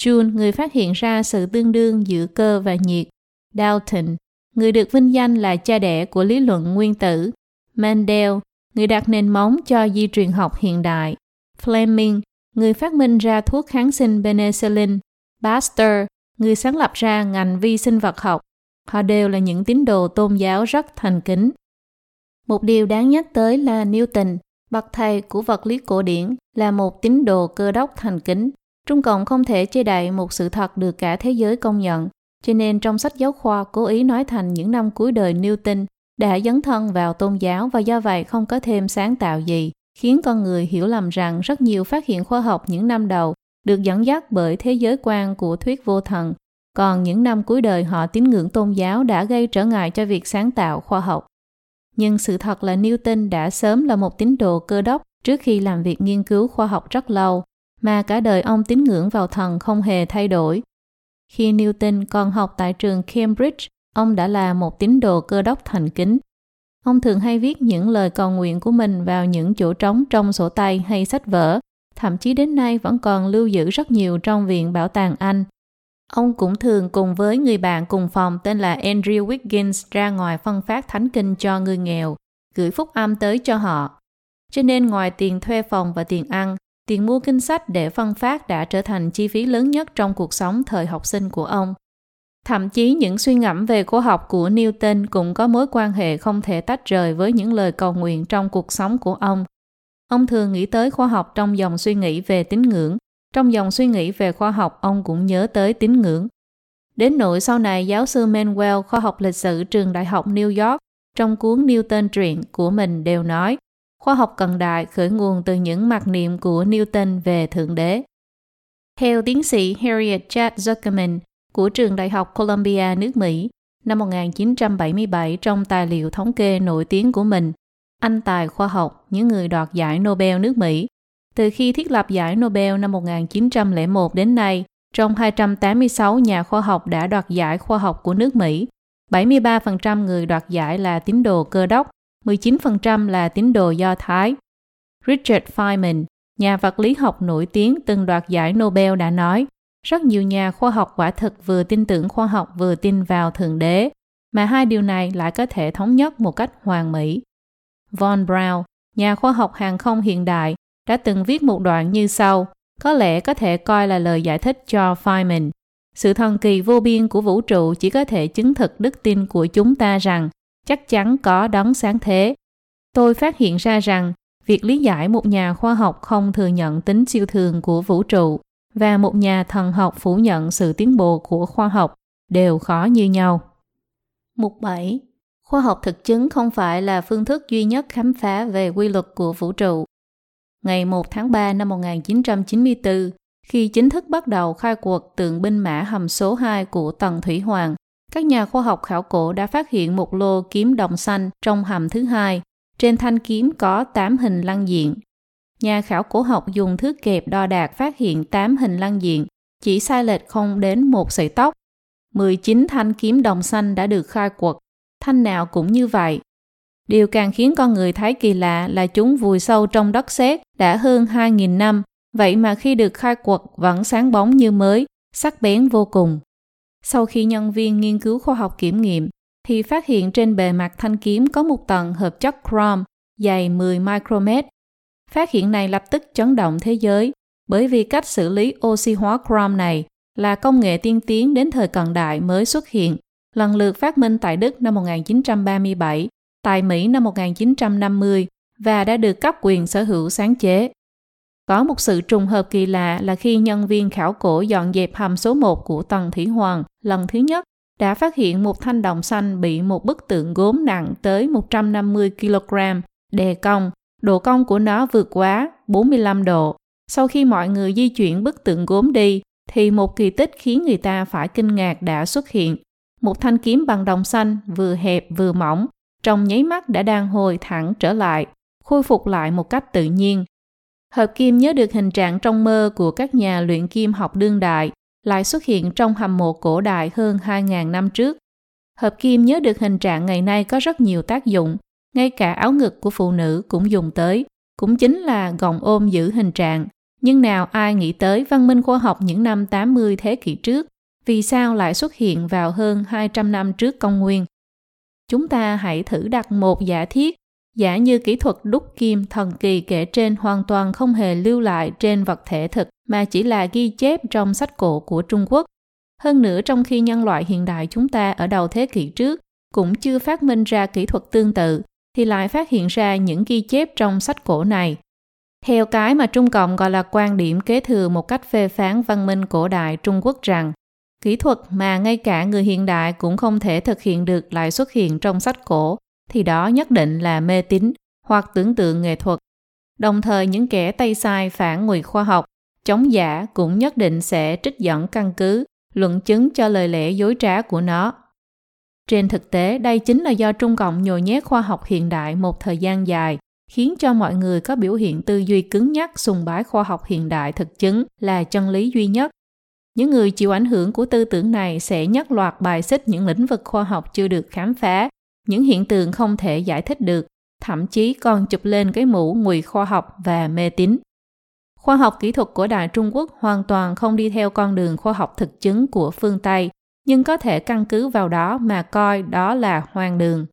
Joule, người phát hiện ra sự tương đương giữa cơ và nhiệt, Dalton, người được vinh danh là cha đẻ của lý luận nguyên tử, Mendel, người đặt nền móng cho di truyền học hiện đại, Fleming, người phát minh ra thuốc kháng sinh penicillin, Pasteur, người sáng lập ra ngành vi sinh vật học. Họ đều là những tín đồ tôn giáo rất thành kính. Một điều đáng nhắc tới là Newton, bậc thầy của vật lý cổ điển, là một tín đồ cơ đốc thành kính. Trung Cộng không thể che đậy một sự thật được cả thế giới công nhận, cho nên trong sách giáo khoa cố ý nói thành những năm cuối đời Newton đã dấn thân vào tôn giáo và do vậy không có thêm sáng tạo gì, khiến con người hiểu lầm rằng rất nhiều phát hiện khoa học những năm đầu được dẫn dắt bởi thế giới quan của thuyết vô thần, còn những năm cuối đời họ tín ngưỡng tôn giáo đã gây trở ngại cho việc sáng tạo khoa học. Nhưng sự thật là Newton đã sớm là một tín đồ cơ đốc trước khi làm việc nghiên cứu khoa học rất lâu, mà cả đời ông tín ngưỡng vào thần không hề thay đổi. Khi Newton còn học tại trường Cambridge, ông đã là một tín đồ cơ đốc thành kính. Ông thường hay viết những lời cầu nguyện của mình vào những chỗ trống trong sổ tay hay sách vở, thậm chí đến nay vẫn còn lưu giữ rất nhiều trong Viện Bảo tàng Anh. Ông cũng thường cùng với người bạn cùng phòng tên là Andrew Wiggins ra ngoài phân phát thánh kinh cho người nghèo, gửi phúc âm tới cho họ. Cho nên ngoài tiền thuê phòng và tiền ăn, tiền mua kinh sách để phân phát đã trở thành chi phí lớn nhất trong cuộc sống thời học sinh của ông. Thậm chí những suy ngẫm về khoa học của Newton cũng có mối quan hệ không thể tách rời với những lời cầu nguyện trong cuộc sống của ông. Ông thường nghĩ tới khoa học trong dòng suy nghĩ về tín ngưỡng. Trong dòng suy nghĩ về khoa học, ông cũng nhớ tới tín ngưỡng. Đến nỗi sau này, giáo sư Manuel khoa học lịch sử trường Đại học New York trong cuốn Newton truyện của mình đều nói khoa học cận đại khởi nguồn từ những mặc niệm của Newton về Thượng Đế. Theo tiến sĩ Harriet Chad Zuckerman, của trường Đại học Columbia nước Mỹ năm 1977 trong tài liệu thống kê nổi tiếng của mình, Anh tài khoa học, những người đoạt giải Nobel nước Mỹ. Từ khi thiết lập giải Nobel năm 1901 đến nay, trong 286 nhà khoa học đã đoạt giải khoa học của nước Mỹ, 73% người đoạt giải là tín đồ cơ đốc, 19% là tín đồ Do Thái. Richard Feynman, nhà vật lý học nổi tiếng từng đoạt giải Nobel đã nói, rất nhiều nhà khoa học quả thực vừa tin tưởng khoa học vừa tin vào Thượng Đế, mà hai điều này lại có thể thống nhất một cách hoàn mỹ. Von Braun, nhà khoa học hàng không hiện đại, đã từng viết một đoạn như sau, có lẽ có thể coi là lời giải thích cho Feynman. Sự thần kỳ vô biên của vũ trụ chỉ có thể chứng thực đức tin của chúng ta rằng chắc chắn có đấng sáng thế. Tôi phát hiện ra rằng việc lý giải một nhà khoa học không thừa nhận tính siêu thường của vũ trụ và một nhà thần học phủ nhận sự tiến bộ của khoa học đều khó như nhau. Mục 7. Khoa học thực chứng không phải là phương thức duy nhất khám phá về quy luật của vũ trụ. Ngày 1 tháng 3 năm 1994, khi chính thức bắt đầu khai cuộc tượng binh mã hầm số 2 của Tần Thủy Hoàng, các nhà khoa học khảo cổ đã phát hiện một lô kiếm đồng xanh trong hầm thứ hai. Trên thanh kiếm có 8 hình lăng diện, Nhà khảo cổ học dùng thước kẹp đo đạc phát hiện 8 hình lăng diện, chỉ sai lệch không đến một sợi tóc. 19 thanh kiếm đồng xanh đã được khai quật, thanh nào cũng như vậy. Điều càng khiến con người thấy kỳ lạ là chúng vùi sâu trong đất sét đã hơn 2.000 năm, vậy mà khi được khai quật vẫn sáng bóng như mới, sắc bén vô cùng. Sau khi nhân viên nghiên cứu khoa học kiểm nghiệm, thì phát hiện trên bề mặt thanh kiếm có một tầng hợp chất chrome dày 10 micromet. Phát hiện này lập tức chấn động thế giới bởi vì cách xử lý oxy hóa chrome này là công nghệ tiên tiến đến thời cận đại mới xuất hiện, lần lượt phát minh tại Đức năm 1937, tại Mỹ năm 1950 và đã được cấp quyền sở hữu sáng chế. Có một sự trùng hợp kỳ lạ là khi nhân viên khảo cổ dọn dẹp hầm số 1 của Tần Thủy Hoàng lần thứ nhất đã phát hiện một thanh đồng xanh bị một bức tượng gốm nặng tới 150 kg đè cong, độ cong của nó vượt quá 45 độ. Sau khi mọi người di chuyển bức tượng gốm đi, thì một kỳ tích khiến người ta phải kinh ngạc đã xuất hiện. Một thanh kiếm bằng đồng xanh vừa hẹp vừa mỏng, trong nháy mắt đã đang hồi thẳng trở lại, khôi phục lại một cách tự nhiên. Hợp kim nhớ được hình trạng trong mơ của các nhà luyện kim học đương đại, lại xuất hiện trong hầm mộ cổ đại hơn 2.000 năm trước. Hợp kim nhớ được hình trạng ngày nay có rất nhiều tác dụng, ngay cả áo ngực của phụ nữ cũng dùng tới, cũng chính là gọng ôm giữ hình trạng. Nhưng nào ai nghĩ tới văn minh khoa học những năm 80 thế kỷ trước, vì sao lại xuất hiện vào hơn 200 năm trước công nguyên? Chúng ta hãy thử đặt một giả thiết, giả như kỹ thuật đúc kim thần kỳ kể trên hoàn toàn không hề lưu lại trên vật thể thực mà chỉ là ghi chép trong sách cổ của Trung Quốc. Hơn nữa trong khi nhân loại hiện đại chúng ta ở đầu thế kỷ trước cũng chưa phát minh ra kỹ thuật tương tự, thì lại phát hiện ra những ghi chép trong sách cổ này. Theo cái mà Trung Cộng gọi là quan điểm kế thừa một cách phê phán văn minh cổ đại Trung Quốc rằng kỹ thuật mà ngay cả người hiện đại cũng không thể thực hiện được lại xuất hiện trong sách cổ thì đó nhất định là mê tín hoặc tưởng tượng nghệ thuật. Đồng thời những kẻ tay sai phản ngụy khoa học, chống giả cũng nhất định sẽ trích dẫn căn cứ, luận chứng cho lời lẽ dối trá của nó. Trên thực tế, đây chính là do Trung Cộng nhồi nhét khoa học hiện đại một thời gian dài, khiến cho mọi người có biểu hiện tư duy cứng nhắc sùng bái khoa học hiện đại thực chứng là chân lý duy nhất. Những người chịu ảnh hưởng của tư tưởng này sẽ nhất loạt bài xích những lĩnh vực khoa học chưa được khám phá, những hiện tượng không thể giải thích được, thậm chí còn chụp lên cái mũ ngụy khoa học và mê tín. Khoa học kỹ thuật của Đại Trung Quốc hoàn toàn không đi theo con đường khoa học thực chứng của phương Tây, nhưng có thể căn cứ vào đó mà coi đó là hoang đường.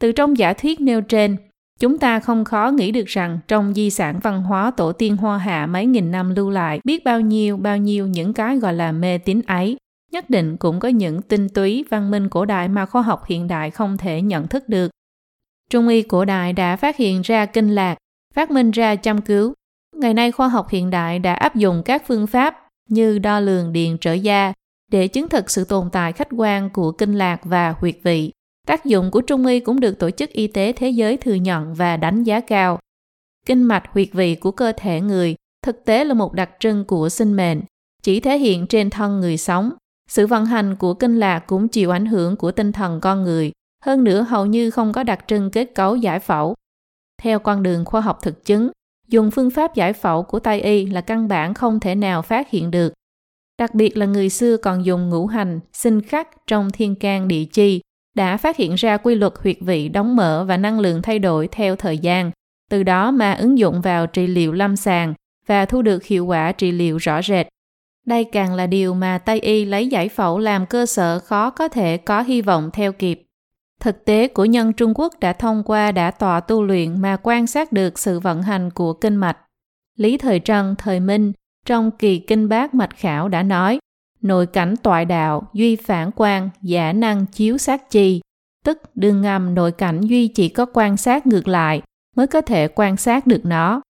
Từ trong giả thuyết nêu trên, chúng ta không khó nghĩ được rằng trong di sản văn hóa tổ tiên Hoa Hạ mấy nghìn năm lưu lại biết bao nhiêu bao nhiêu những cái gọi là mê tín ấy, nhất định cũng có những tinh túy văn minh cổ đại mà khoa học hiện đại không thể nhận thức được. Trung y cổ đại đã phát hiện ra kinh lạc, phát minh ra chăm cứu. Ngày nay khoa học hiện đại đã áp dụng các phương pháp như đo lường điện trở da, để chứng thực sự tồn tại khách quan của kinh lạc và huyệt vị. Tác dụng của trung y cũng được Tổ chức Y tế Thế giới thừa nhận và đánh giá cao. Kinh mạch huyệt vị của cơ thể người thực tế là một đặc trưng của sinh mệnh, chỉ thể hiện trên thân người sống. Sự vận hành của kinh lạc cũng chịu ảnh hưởng của tinh thần con người, hơn nữa hầu như không có đặc trưng kết cấu giải phẫu. Theo con đường khoa học thực chứng, dùng phương pháp giải phẫu của Tây y là căn bản không thể nào phát hiện được Đặc biệt là người xưa còn dùng ngũ hành, sinh khắc trong thiên can địa chi, đã phát hiện ra quy luật huyệt vị đóng mở và năng lượng thay đổi theo thời gian, từ đó mà ứng dụng vào trị liệu lâm sàng và thu được hiệu quả trị liệu rõ rệt. Đây càng là điều mà Tây y lấy giải phẫu làm cơ sở khó có thể có hy vọng theo kịp. Thực tế của nhân Trung Quốc đã thông qua đã tọa tu luyện mà quan sát được sự vận hành của kinh mạch. Lý Thời Trân, Thời Minh trong kỳ kinh bác mạch khảo đã nói, nội cảnh toại đạo, duy phản quan, giả năng chiếu sát chi, tức đường ngầm nội cảnh duy chỉ có quan sát ngược lại mới có thể quan sát được nó.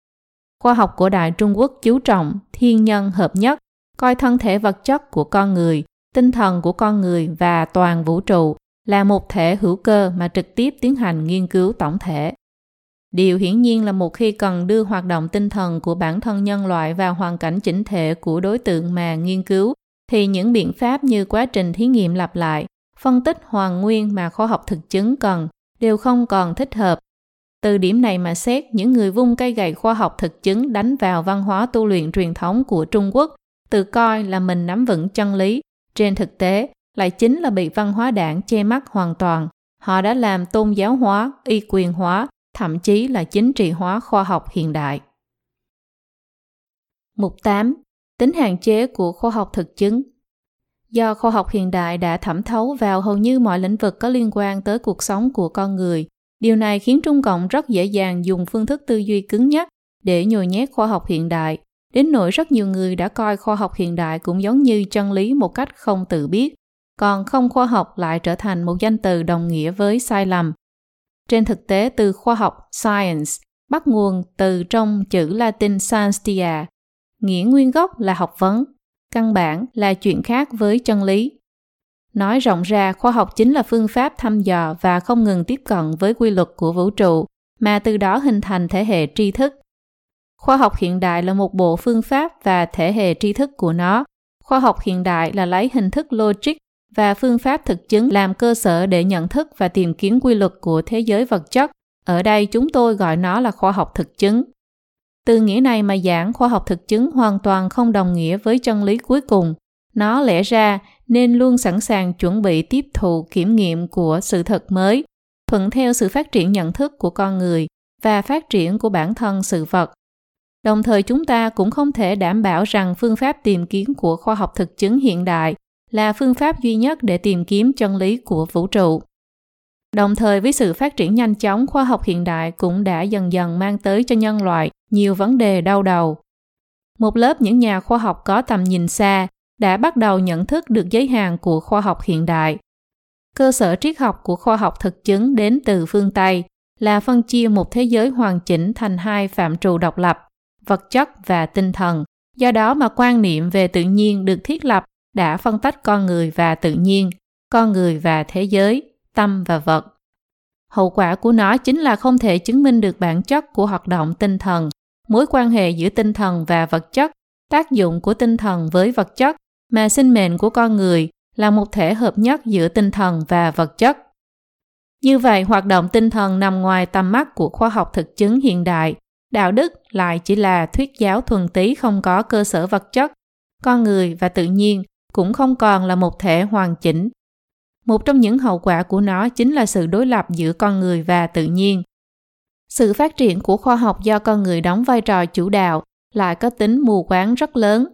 Khoa học của Đại Trung Quốc chú trọng thiên nhân hợp nhất, coi thân thể vật chất của con người, tinh thần của con người và toàn vũ trụ là một thể hữu cơ mà trực tiếp tiến hành nghiên cứu tổng thể. Điều hiển nhiên là một khi cần đưa hoạt động tinh thần của bản thân nhân loại vào hoàn cảnh chỉnh thể của đối tượng mà nghiên cứu, thì những biện pháp như quá trình thí nghiệm lặp lại, phân tích hoàn nguyên mà khoa học thực chứng cần đều không còn thích hợp. Từ điểm này mà xét, những người vung cây gậy khoa học thực chứng đánh vào văn hóa tu luyện truyền thống của Trung Quốc, tự coi là mình nắm vững chân lý, trên thực tế lại chính là bị văn hóa đảng che mắt hoàn toàn. Họ đã làm tôn giáo hóa, y quyền hóa thậm chí là chính trị hóa khoa học hiện đại Mục 8. Tính hạn chế của khoa học thực chứng Do khoa học hiện đại đã thẩm thấu vào hầu như mọi lĩnh vực có liên quan tới cuộc sống của con người, điều này khiến Trung Cộng rất dễ dàng dùng phương thức tư duy cứng nhắc để nhồi nhét khoa học hiện đại, đến nỗi rất nhiều người đã coi khoa học hiện đại cũng giống như chân lý một cách không tự biết, còn không khoa học lại trở thành một danh từ đồng nghĩa với sai lầm. Trên thực tế, từ khoa học science bắt nguồn từ trong chữ Latin scientia, nghĩa nguyên gốc là học vấn, căn bản là chuyện khác với chân lý. Nói rộng ra, khoa học chính là phương pháp thăm dò và không ngừng tiếp cận với quy luật của vũ trụ, mà từ đó hình thành thể hệ tri thức. Khoa học hiện đại là một bộ phương pháp và thể hệ tri thức của nó. Khoa học hiện đại là lấy hình thức logic và phương pháp thực chứng làm cơ sở để nhận thức và tìm kiếm quy luật của thế giới vật chất. Ở đây chúng tôi gọi nó là khoa học thực chứng. Từ nghĩa này mà giảng khoa học thực chứng hoàn toàn không đồng nghĩa với chân lý cuối cùng. Nó lẽ ra nên luôn sẵn sàng chuẩn bị tiếp thụ kiểm nghiệm của sự thật mới, thuận theo sự phát triển nhận thức của con người và phát triển của bản thân sự vật. Đồng thời chúng ta cũng không thể đảm bảo rằng phương pháp tìm kiếm của khoa học thực chứng hiện đại là phương pháp duy nhất để tìm kiếm chân lý của vũ trụ. Đồng thời với sự phát triển nhanh chóng, khoa học hiện đại cũng đã dần dần mang tới cho nhân loại nhiều vấn đề đau đầu. Một lớp những nhà khoa học có tầm nhìn xa đã bắt đầu nhận thức được giới hạn của khoa học hiện đại. Cơ sở triết học của khoa học thực chứng đến từ phương Tây là phân chia một thế giới hoàn chỉnh thành hai phạm trù độc lập, vật chất và tinh thần. Do đó mà quan niệm về tự nhiên được thiết lập đã phân tách con người và tự nhiên, con người và thế giới, tâm và vật. Hậu quả của nó chính là không thể chứng minh được bản chất của hoạt động tinh thần, mối quan hệ giữa tinh thần và vật chất, tác dụng của tinh thần với vật chất, mà sinh mệnh của con người là một thể hợp nhất giữa tinh thần và vật chất. Như vậy, hoạt động tinh thần nằm ngoài tầm mắt của khoa học thực chứng hiện đại. Đạo đức lại chỉ là thuyết giáo thuần túy không có cơ sở vật chất. Con người và tự nhiên cũng không còn là một thể hoàn chỉnh. Một trong những hậu quả của nó chính là sự đối lập giữa con người và tự nhiên. Sự phát triển của khoa học do con người đóng vai trò chủ đạo lại có tính mù quáng rất lớn.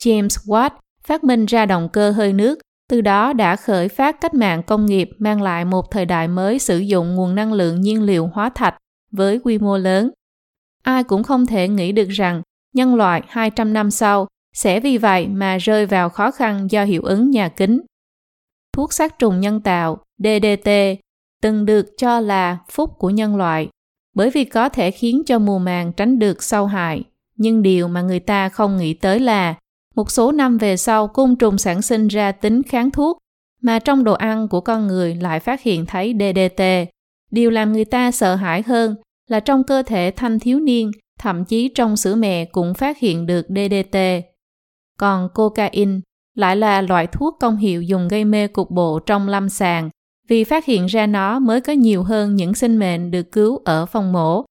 James Watt phát minh ra động cơ hơi nước, từ đó đã khởi phát cách mạng công nghiệp mang lại một thời đại mới sử dụng nguồn năng lượng nhiên liệu hóa thạch với quy mô lớn. Ai cũng không thể nghĩ được rằng nhân loại 200 năm sau sẽ vì vậy mà rơi vào khó khăn do hiệu ứng nhà kính. Thuốc sát trùng nhân tạo DDT từng được cho là phúc của nhân loại bởi vì có thể khiến cho mùa màng tránh được sâu hại. Nhưng điều mà người ta không nghĩ tới là một số năm về sau côn trùng sản sinh ra tính kháng thuốc mà trong đồ ăn của con người lại phát hiện thấy DDT. Điều làm người ta sợ hãi hơn là trong cơ thể thanh thiếu niên, thậm chí trong sữa mẹ cũng phát hiện được DDT. Còn cocaine lại là loại thuốc công hiệu dùng gây mê cục bộ trong lâm sàng, vì phát hiện ra nó mới có nhiều hơn những sinh mệnh được cứu ở phòng mổ.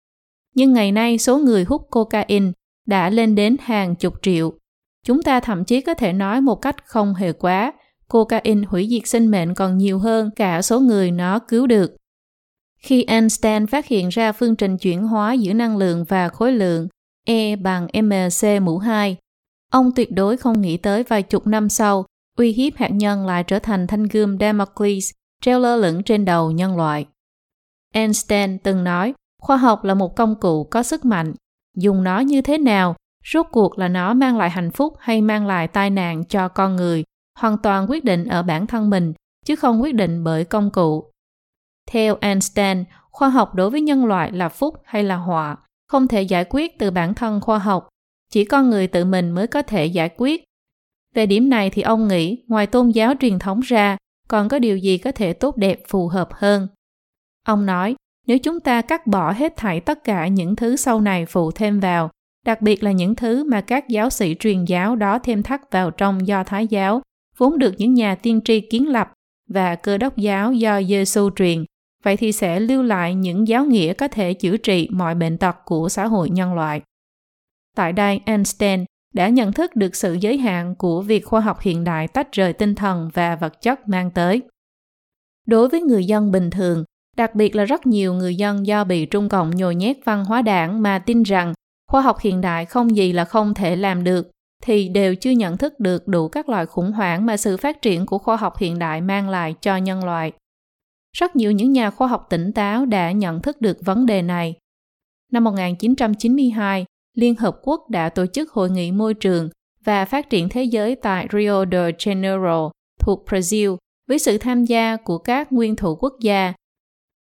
Nhưng ngày nay số người hút cocaine đã lên đến hàng chục triệu. Chúng ta thậm chí có thể nói một cách không hề quá, cocaine hủy diệt sinh mệnh còn nhiều hơn cả số người nó cứu được. Khi Einstein phát hiện ra phương trình chuyển hóa giữa năng lượng và khối lượng E bằng mc mũ 2, Ông tuyệt đối không nghĩ tới vài chục năm sau, uy hiếp hạt nhân lại trở thành thanh gươm Damocles treo lơ lửng trên đầu nhân loại. Einstein từng nói, khoa học là một công cụ có sức mạnh. Dùng nó như thế nào, rốt cuộc là nó mang lại hạnh phúc hay mang lại tai nạn cho con người, hoàn toàn quyết định ở bản thân mình, chứ không quyết định bởi công cụ. Theo Einstein, khoa học đối với nhân loại là phúc hay là họa, không thể giải quyết từ bản thân khoa học chỉ con người tự mình mới có thể giải quyết. Về điểm này thì ông nghĩ ngoài tôn giáo truyền thống ra, còn có điều gì có thể tốt đẹp phù hợp hơn. Ông nói, nếu chúng ta cắt bỏ hết thảy tất cả những thứ sau này phụ thêm vào, đặc biệt là những thứ mà các giáo sĩ truyền giáo đó thêm thắt vào trong do Thái giáo, vốn được những nhà tiên tri kiến lập và cơ đốc giáo do Giêsu truyền, vậy thì sẽ lưu lại những giáo nghĩa có thể chữa trị mọi bệnh tật của xã hội nhân loại. Tại đây, Einstein đã nhận thức được sự giới hạn của việc khoa học hiện đại tách rời tinh thần và vật chất mang tới. Đối với người dân bình thường, đặc biệt là rất nhiều người dân do bị Trung Cộng nhồi nhét văn hóa đảng mà tin rằng khoa học hiện đại không gì là không thể làm được, thì đều chưa nhận thức được đủ các loại khủng hoảng mà sự phát triển của khoa học hiện đại mang lại cho nhân loại. Rất nhiều những nhà khoa học tỉnh táo đã nhận thức được vấn đề này. Năm 1992, Liên Hợp Quốc đã tổ chức hội nghị môi trường và phát triển thế giới tại Rio de Janeiro thuộc Brazil với sự tham gia của các nguyên thủ quốc gia.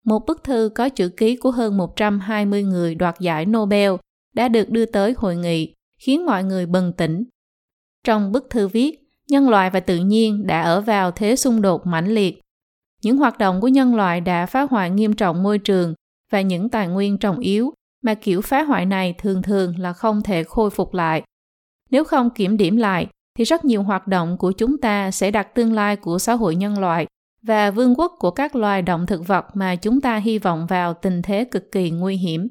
Một bức thư có chữ ký của hơn 120 người đoạt giải Nobel đã được đưa tới hội nghị, khiến mọi người bừng tỉnh. Trong bức thư viết, nhân loại và tự nhiên đã ở vào thế xung đột mãnh liệt. Những hoạt động của nhân loại đã phá hoại nghiêm trọng môi trường và những tài nguyên trọng yếu mà kiểu phá hoại này thường thường là không thể khôi phục lại. Nếu không kiểm điểm lại, thì rất nhiều hoạt động của chúng ta sẽ đặt tương lai của xã hội nhân loại và vương quốc của các loài động thực vật mà chúng ta hy vọng vào tình thế cực kỳ nguy hiểm.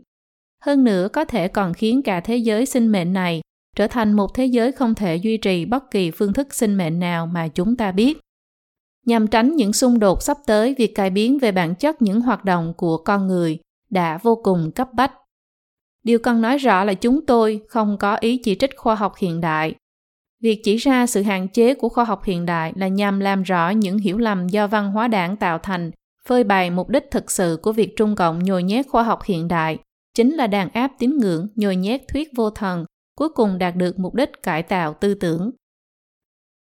Hơn nữa có thể còn khiến cả thế giới sinh mệnh này trở thành một thế giới không thể duy trì bất kỳ phương thức sinh mệnh nào mà chúng ta biết. Nhằm tránh những xung đột sắp tới, việc cải biến về bản chất những hoạt động của con người đã vô cùng cấp bách. Điều cần nói rõ là chúng tôi không có ý chỉ trích khoa học hiện đại. Việc chỉ ra sự hạn chế của khoa học hiện đại là nhằm làm rõ những hiểu lầm do văn hóa đảng tạo thành, phơi bày mục đích thực sự của việc Trung Cộng nhồi nhét khoa học hiện đại, chính là đàn áp tín ngưỡng, nhồi nhét thuyết vô thần, cuối cùng đạt được mục đích cải tạo tư tưởng.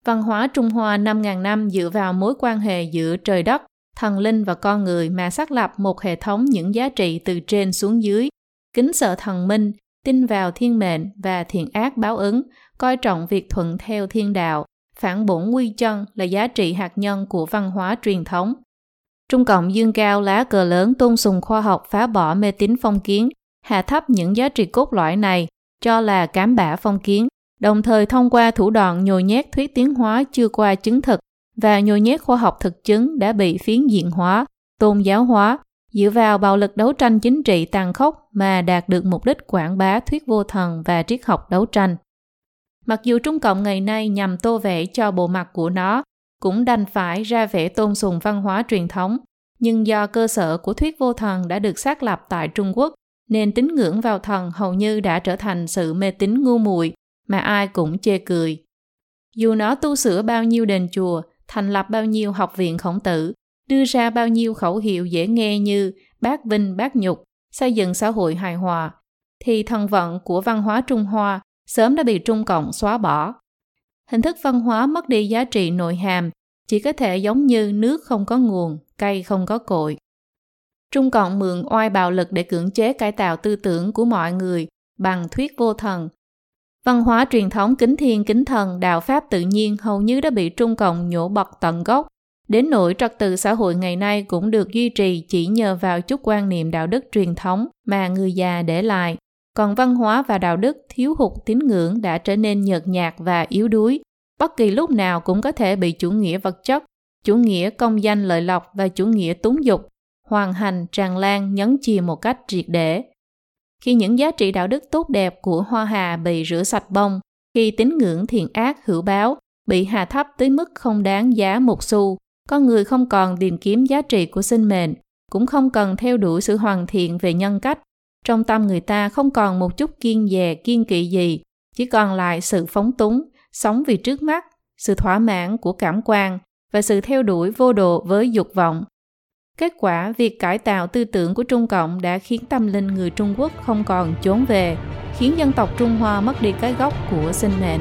Văn hóa Trung Hoa 5.000 năm dựa vào mối quan hệ giữa trời đất, thần linh và con người mà xác lập một hệ thống những giá trị từ trên xuống dưới kính sợ thần minh, tin vào thiên mệnh và thiện ác báo ứng, coi trọng việc thuận theo thiên đạo, phản bổn quy chân là giá trị hạt nhân của văn hóa truyền thống. Trung Cộng dương cao lá cờ lớn tôn sùng khoa học phá bỏ mê tín phong kiến, hạ thấp những giá trị cốt lõi này cho là cám bã phong kiến, đồng thời thông qua thủ đoạn nhồi nhét thuyết tiến hóa chưa qua chứng thực và nhồi nhét khoa học thực chứng đã bị phiến diện hóa, tôn giáo hóa, dựa vào bạo lực đấu tranh chính trị tàn khốc mà đạt được mục đích quảng bá thuyết vô thần và triết học đấu tranh. Mặc dù Trung Cộng ngày nay nhằm tô vẽ cho bộ mặt của nó, cũng đành phải ra vẻ tôn sùng văn hóa truyền thống, nhưng do cơ sở của thuyết vô thần đã được xác lập tại Trung Quốc, nên tín ngưỡng vào thần hầu như đã trở thành sự mê tín ngu muội mà ai cũng chê cười. Dù nó tu sửa bao nhiêu đền chùa, thành lập bao nhiêu học viện khổng tử, đưa ra bao nhiêu khẩu hiệu dễ nghe như bác vinh bác nhục, xây dựng xã hội hài hòa, thì thần vận của văn hóa Trung Hoa sớm đã bị Trung Cộng xóa bỏ. Hình thức văn hóa mất đi giá trị nội hàm, chỉ có thể giống như nước không có nguồn, cây không có cội. Trung Cộng mượn oai bạo lực để cưỡng chế cải tạo tư tưởng của mọi người bằng thuyết vô thần. Văn hóa truyền thống kính thiên kính thần đạo Pháp tự nhiên hầu như đã bị Trung Cộng nhổ bật tận gốc Đến nỗi trật tự xã hội ngày nay cũng được duy trì chỉ nhờ vào chút quan niệm đạo đức truyền thống mà người già để lại. Còn văn hóa và đạo đức thiếu hụt tín ngưỡng đã trở nên nhợt nhạt và yếu đuối. Bất kỳ lúc nào cũng có thể bị chủ nghĩa vật chất, chủ nghĩa công danh lợi lộc và chủ nghĩa túng dục, hoàn hành tràn lan nhấn chìm một cách triệt để. Khi những giá trị đạo đức tốt đẹp của Hoa Hà bị rửa sạch bông, khi tín ngưỡng thiện ác hữu báo bị hạ thấp tới mức không đáng giá một xu, con người không còn tìm kiếm giá trị của sinh mệnh, cũng không cần theo đuổi sự hoàn thiện về nhân cách. Trong tâm người ta không còn một chút kiên dè, kiên kỵ gì, chỉ còn lại sự phóng túng, sống vì trước mắt, sự thỏa mãn của cảm quan và sự theo đuổi vô độ với dục vọng. Kết quả, việc cải tạo tư tưởng của Trung Cộng đã khiến tâm linh người Trung Quốc không còn trốn về, khiến dân tộc Trung Hoa mất đi cái gốc của sinh mệnh.